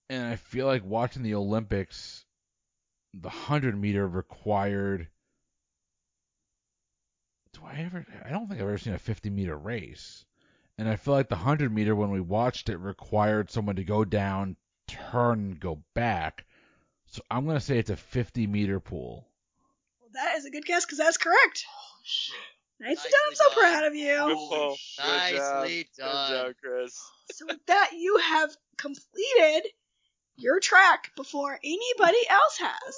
and I feel like watching the Olympics, the 100 meter required. Do I ever? I don't think I've ever seen a 50 meter race. And I feel like the 100 meter, when we watched it, required someone to go down, turn, go back. So I'm going to say it's a 50 meter pool. Well, that is a good guess because that's correct. Oh shit. Nicely Nicely done. I'm so done. proud of Good you. pull. Good Nicely job. done. Good job, Chris. So with that, you have completed your track before anybody else has.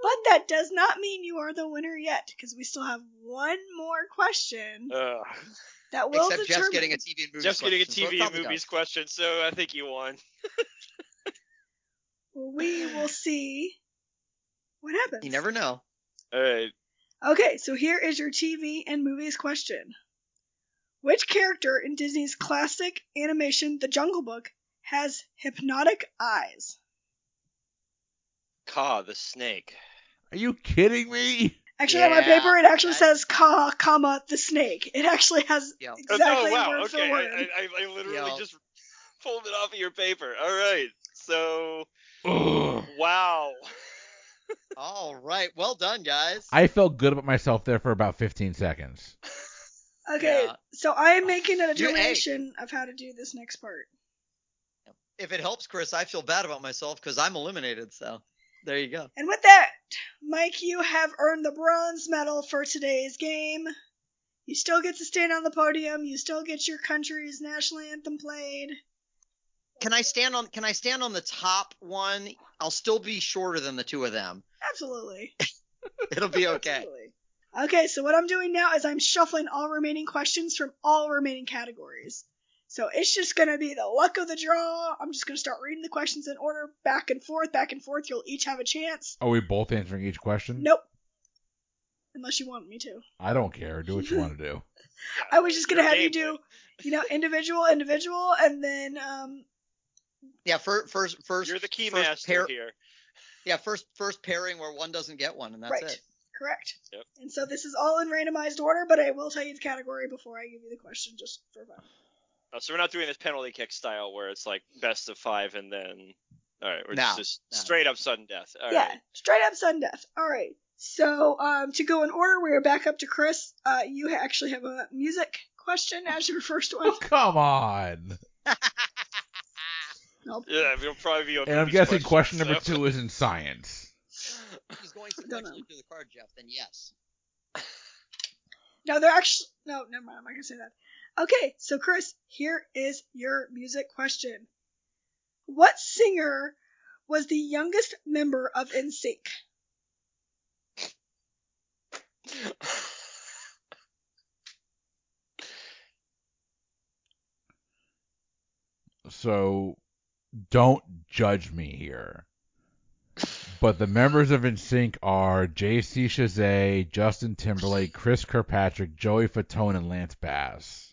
But that does not mean you are the winner yet, because we still have one more question Ugh. that will Except determine. Jeff's getting a TV and movies Jeff's getting a question, so TV and movies counts. question, so I think you won. [LAUGHS] We will see what happens. You never know. All right. Okay, so here is your TV and movies question. Which character in Disney's classic animation The Jungle Book has hypnotic eyes? Kaa, the snake. Are you kidding me? Actually, on my paper, it actually that- says Kaa, comma, the snake. It actually has Yeah. Oh, exactly oh, wow. word okay. for word. I, I, I literally Yeah. just pulled it off of your paper. All right. So, Ugh. wow. [LAUGHS] All right. Well done, guys. I felt good about myself there for about 15 seconds. [LAUGHS] Okay, Yeah. so I am making a You- hey. determination of how to do this next part. If it helps, Chris, I feel bad about myself because I'm eliminated. So there you go. And with that, Mike, you have earned the bronze medal for today's game. You still get to stand on the podium. You still get your country's national anthem played. Can I stand on? Can I stand on the top one? I'll still be shorter than the two of them. Absolutely. [LAUGHS] It'll be okay. Absolutely. Okay, so what I'm doing now is I'm shuffling all remaining questions from all remaining categories. So it's just gonna be the luck of the draw. I'm just gonna start reading the questions in order, back and forth, back and forth. You'll each have a chance. Are we both answering each question? Nope. Unless you want me to. I don't care. Do what you want to do. [LAUGHS] I was just gonna Your have you game do, you know, individual, individual, and then um, Yeah. First, first, first. You're the key first master pair- here. Yeah. First, first pairing where one doesn't get one, and that's right, it. correct. Yep. And so this is all in randomized order, but I will tell you the category before I give you the question, just for fun. Oh, so we're not doing this penalty kick style where it's like best of five and then. All right, we're No, just no. straight up sudden death. All yeah, right. straight up sudden death. All right. So um, to go in order, we are back up to Chris. Uh, you actually have a music question as your first one. Oh, come on. [LAUGHS] Nope. Yeah, it'll probably be. a And I'm guessing question number so- two is in science. If he's going [LAUGHS] Don't know. through the card, Jeff, then yes. [LAUGHS] No, they're actually no. Never mind. I'm not gonna say that. Okay, so Chris, here is your music question. What singer was the youngest member of NSYNC? So don't judge me here. But the members of NSYNC are J.C. Chasez, Justin Timberlake, Chris Kirkpatrick, Joey Fatone, and Lance Bass.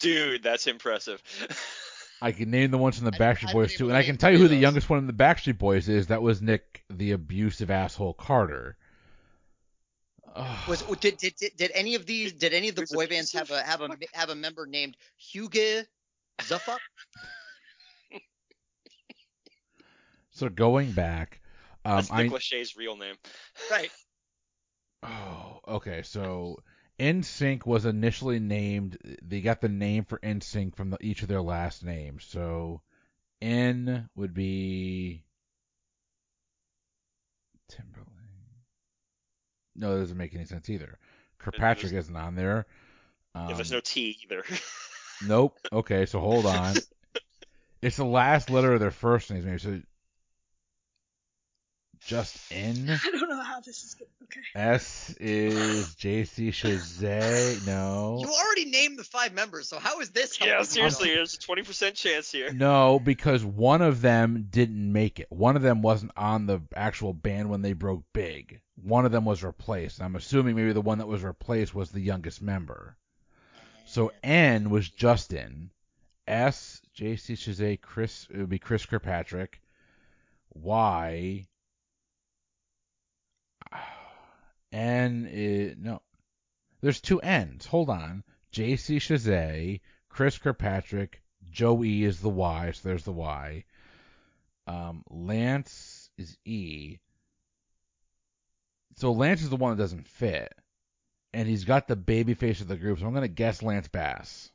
Dude, that's impressive. [LAUGHS] I can name the ones from the Backstreet Boys too, and I can tell you who the those. youngest one in the Backstreet Boys is. That was Nick, the abusive asshole Carter. Ugh. Was [SIGHS] did, did did did any of these? Did any of the Who's boy bands have a have a have a member named Hugo Zuffup? [LAUGHS] so going back, um, that's I Nick Lachey's real name. Right. [SIGHS] Oh, okay. So NSYNC was initially named. They got the name for NSYNC from the, each of their last names. So N would be Timberlake. No, that doesn't make any sense either. Kirkpatrick isn't on there. Um, yeah, there's no T either. [LAUGHS] Nope. Okay, so hold on. [LAUGHS] it's the last letter of their first names. Maybe so. Just N. [LAUGHS] I don't know how this is good. Okay. S is [LAUGHS] J.C. Chasez. No. You already named the five members, so how is this? yeah, seriously, there's a 20% chance here. No, because one of them didn't make it. One of them wasn't on the actual band when they broke big. One of them was replaced. I'm assuming maybe the one that was replaced was the youngest member. So N was Justin. S, J.C. Chasez, Chris, it would be Chris Kirkpatrick. Y, N is, no. There's two N's. Hold on. J.C. Chasez, Chris Kirkpatrick, Joe E is the Y, so there's the Y. Um, Lance is E. So Lance is the one that doesn't fit, and he's got the baby face of the group. So I'm gonna guess Lance Bass.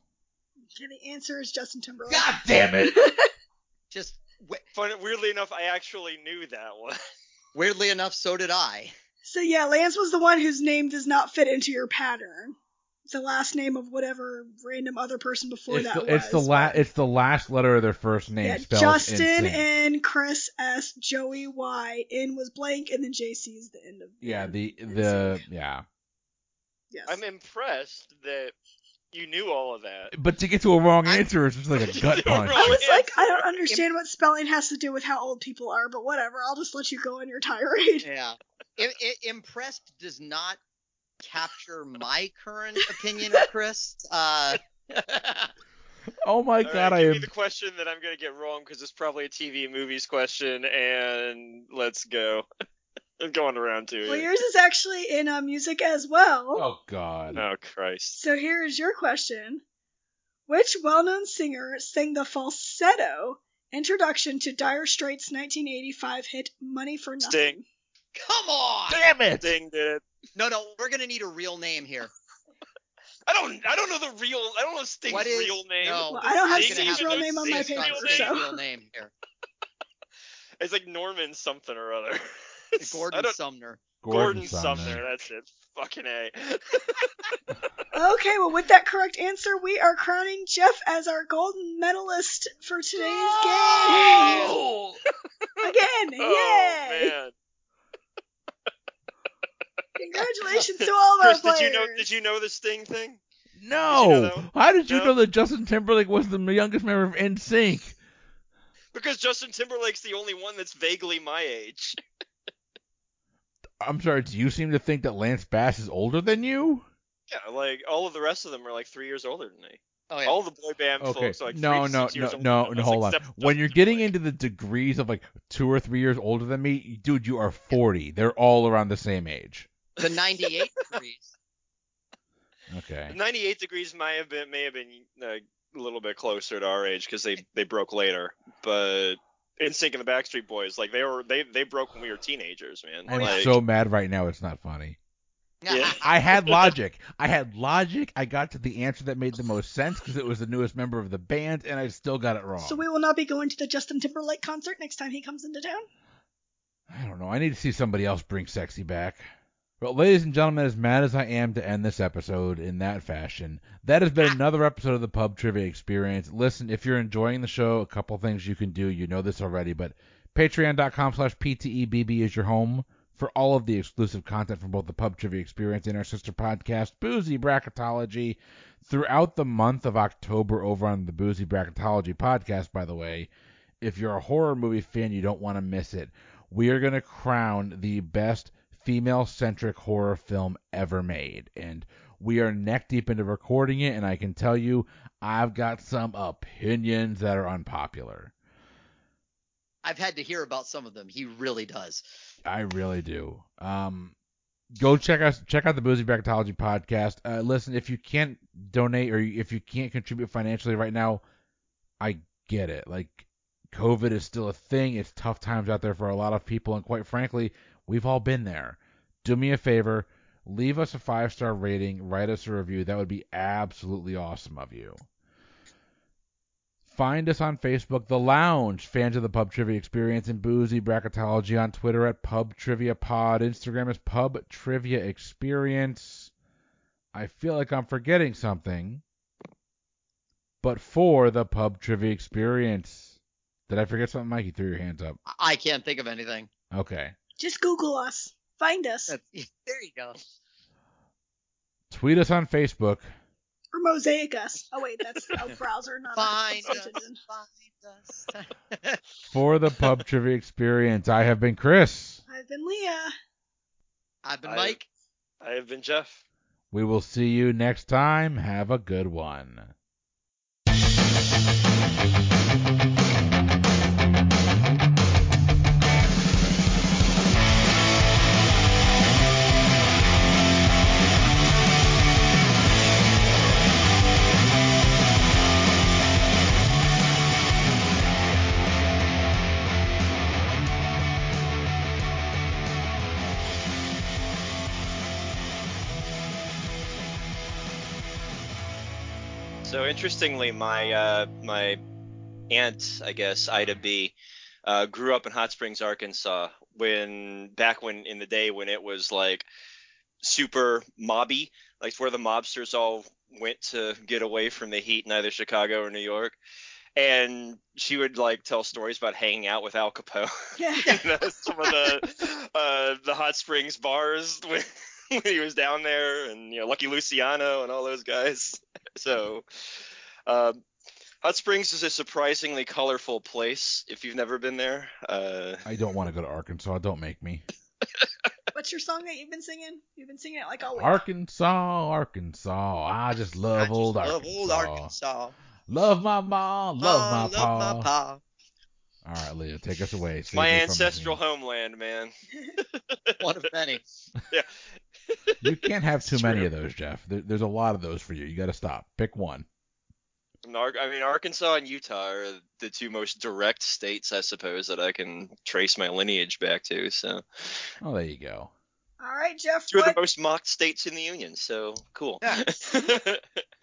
Okay, the answer is Justin Timberlake. God damn it! [LAUGHS] Just w- Fun, weirdly enough, I actually knew that one. weirdly enough, so did I. So yeah, Lance was the one whose name does not fit into your pattern. The last name of whatever random other person before It's that the, was. it's the la- but- it's the last letter of their first name yeah, Justin in sync. N, Chris S, Joey Y, N was blank, and then JC is the end of. Yeah, N. the the sync. yeah. Yes. I'm impressed that you knew all of that. But to get to a wrong answer is just like a [LAUGHS] gut punch. I was like, I don't understand what spelling has to do with how old people are, but whatever. I'll just let you go on your tirade. Yeah. I, I, impressed does not capture my current opinion of [LAUGHS] Chris. Uh, [LAUGHS] Oh my All god, right, I am. me the question that I'm gonna get wrong because it's probably a TV movies question, and let's go. [LAUGHS] I'm going around to Well, yours is actually in uh, music as well. Oh god. Oh Christ! So here is your question. Which well-known singer sang the falsetto introduction to Dire Straits' 1985 hit Money for Nothing? Sting. Come on. Damn it! Ding did it. No, no, we're gonna need a real name here. I don't. I don't know the real. I don't know Sting's What is real name. No, Well, I don't have Sting Sting's real knows name on my Sting's paper, Sting's name. so- real name here. [LAUGHS] It's like Norman something or other. [LAUGHS] Gordon Sumner. Gordon Sumner. That's it. Fucking a. [LAUGHS] Okay, well, with that correct answer, we are crowning Jeff as our golden medalist for today's game. Oh, Again, oh yay! man. Congratulations to [LAUGHS] all of our players. did you know? Did you know the Sting thing? No. Did you know? How did you No? know that Justin Timberlake was the youngest member of NSYNC? Because Justin Timberlake's the only one that's vaguely my age. I'm sorry. Do you seem to think that Lance Bass is older than you? Yeah, like all of the rest of them are like three years older than me. Oh yeah. All the boy band Okay. folks are like no, three to no, six no, years older no, no. Hold on. except When you're getting Timberlake. into the degrees of like two or three years older than me, dude, you are 40. They're all around the same age. The 98 degrees. Okay. 98 degrees may have been may have been uh, a little bit closer to our age because they they broke later, but NSYNC and the Backstreet Boys, like they were they they broke when we were teenagers, man. I'm like, so mad right now. It's not funny. Yeah. [LAUGHS] I had logic. I had logic. I got to the answer that made the most sense because it was the newest member of the band, and I still got it wrong. So we will not be going to the Justin Timberlake concert next time he comes into town. I don't know. I need to see somebody else bring sexy back. Well, ladies and gentlemen, as mad as I am to end this episode in that fashion, that has been ah. another episode of the Pub Trivia Experience. Listen, if you're enjoying the show, a couple things you can do. You know this already, but patreon.com slash PTEBB is your home for all of the exclusive content from both the Pub Trivia Experience and our sister podcast, Boozy Bracketology, throughout the month of October over on the Boozy Bracketology podcast, by the way. If you're a horror movie fan, you don't want to miss it. We are going to crown the best female centric horror film ever made. And we are neck deep into recording it, and I can tell you, I've got some opinions that are unpopular. I've had to hear about some of them. He really does. I really do. Um, go check us check out the Boozy Bracketology podcast. Uh, listen, if you can't donate or if you can't contribute financially right now, I get it. Like COVID is still a thing. It's tough times out there for a lot of people, and quite frankly, we've all been there. Do me a favor, leave us a five star rating, write us a review. That would be absolutely awesome of you. Find us on Facebook, The Lounge, fans of the Pub Trivia Experience, and Boozy Bracketology on Twitter at Pub Trivia Pod. Instagram is Pub Trivia Experience. I feel like I'm forgetting something. But for the Pub Trivia Experience. Did I forget something, Mike? You threw your hands up. I- I can't think of anything. Okay. Just Google us. Find us. That's, [LAUGHS] there you go. Tweet us on Facebook. Or mosaic us. Oh wait, that's a [LAUGHS] browser, not Find a us. search engine. Find us. [LAUGHS] For the Pub Trivia Experience, I have been Chris. I've been Leah. I've been I- Mike. I have been Jeff. We will see you next time. Have a good one. Interestingly, my uh, my aunt, I guess Ida B, uh, grew up in Hot Springs, Arkansas. When back when in the day when it was like super mobby, like where the mobsters all went to get away from the heat in either Chicago or New York. And she would like tell stories about hanging out with Al Capone. Yeah. [LAUGHS] you know, some of the uh, the hot springs bars [LAUGHS] when [LAUGHS] he was down there, and you know Lucky Luciano and all those guys. [LAUGHS] So, um, Hot Springs is a surprisingly colorful place if you've never been there. Uh, I don't want to go to Arkansas. Don't make me. [LAUGHS] What's your song that you've been singing? You've been singing it like all week. Arkansas, Arkansas. I just love I just old love Arkansas. old Arkansas. Love my mom, love my love pa. my pa. All right, Leah, take us away. Save my ancestral homeland, man. One of many. Yeah. Heat. You can't have too many of those, Jeff. There, there's a lot of those for you. You got to stop. Pick one. I mean, Arkansas and Utah are the two most direct states, I suppose, that I can trace my lineage back to. So, Oh, there you go. All right, Jeff. two of the most mocked states in the union. So, cool. Yeah. [LAUGHS] [LAUGHS]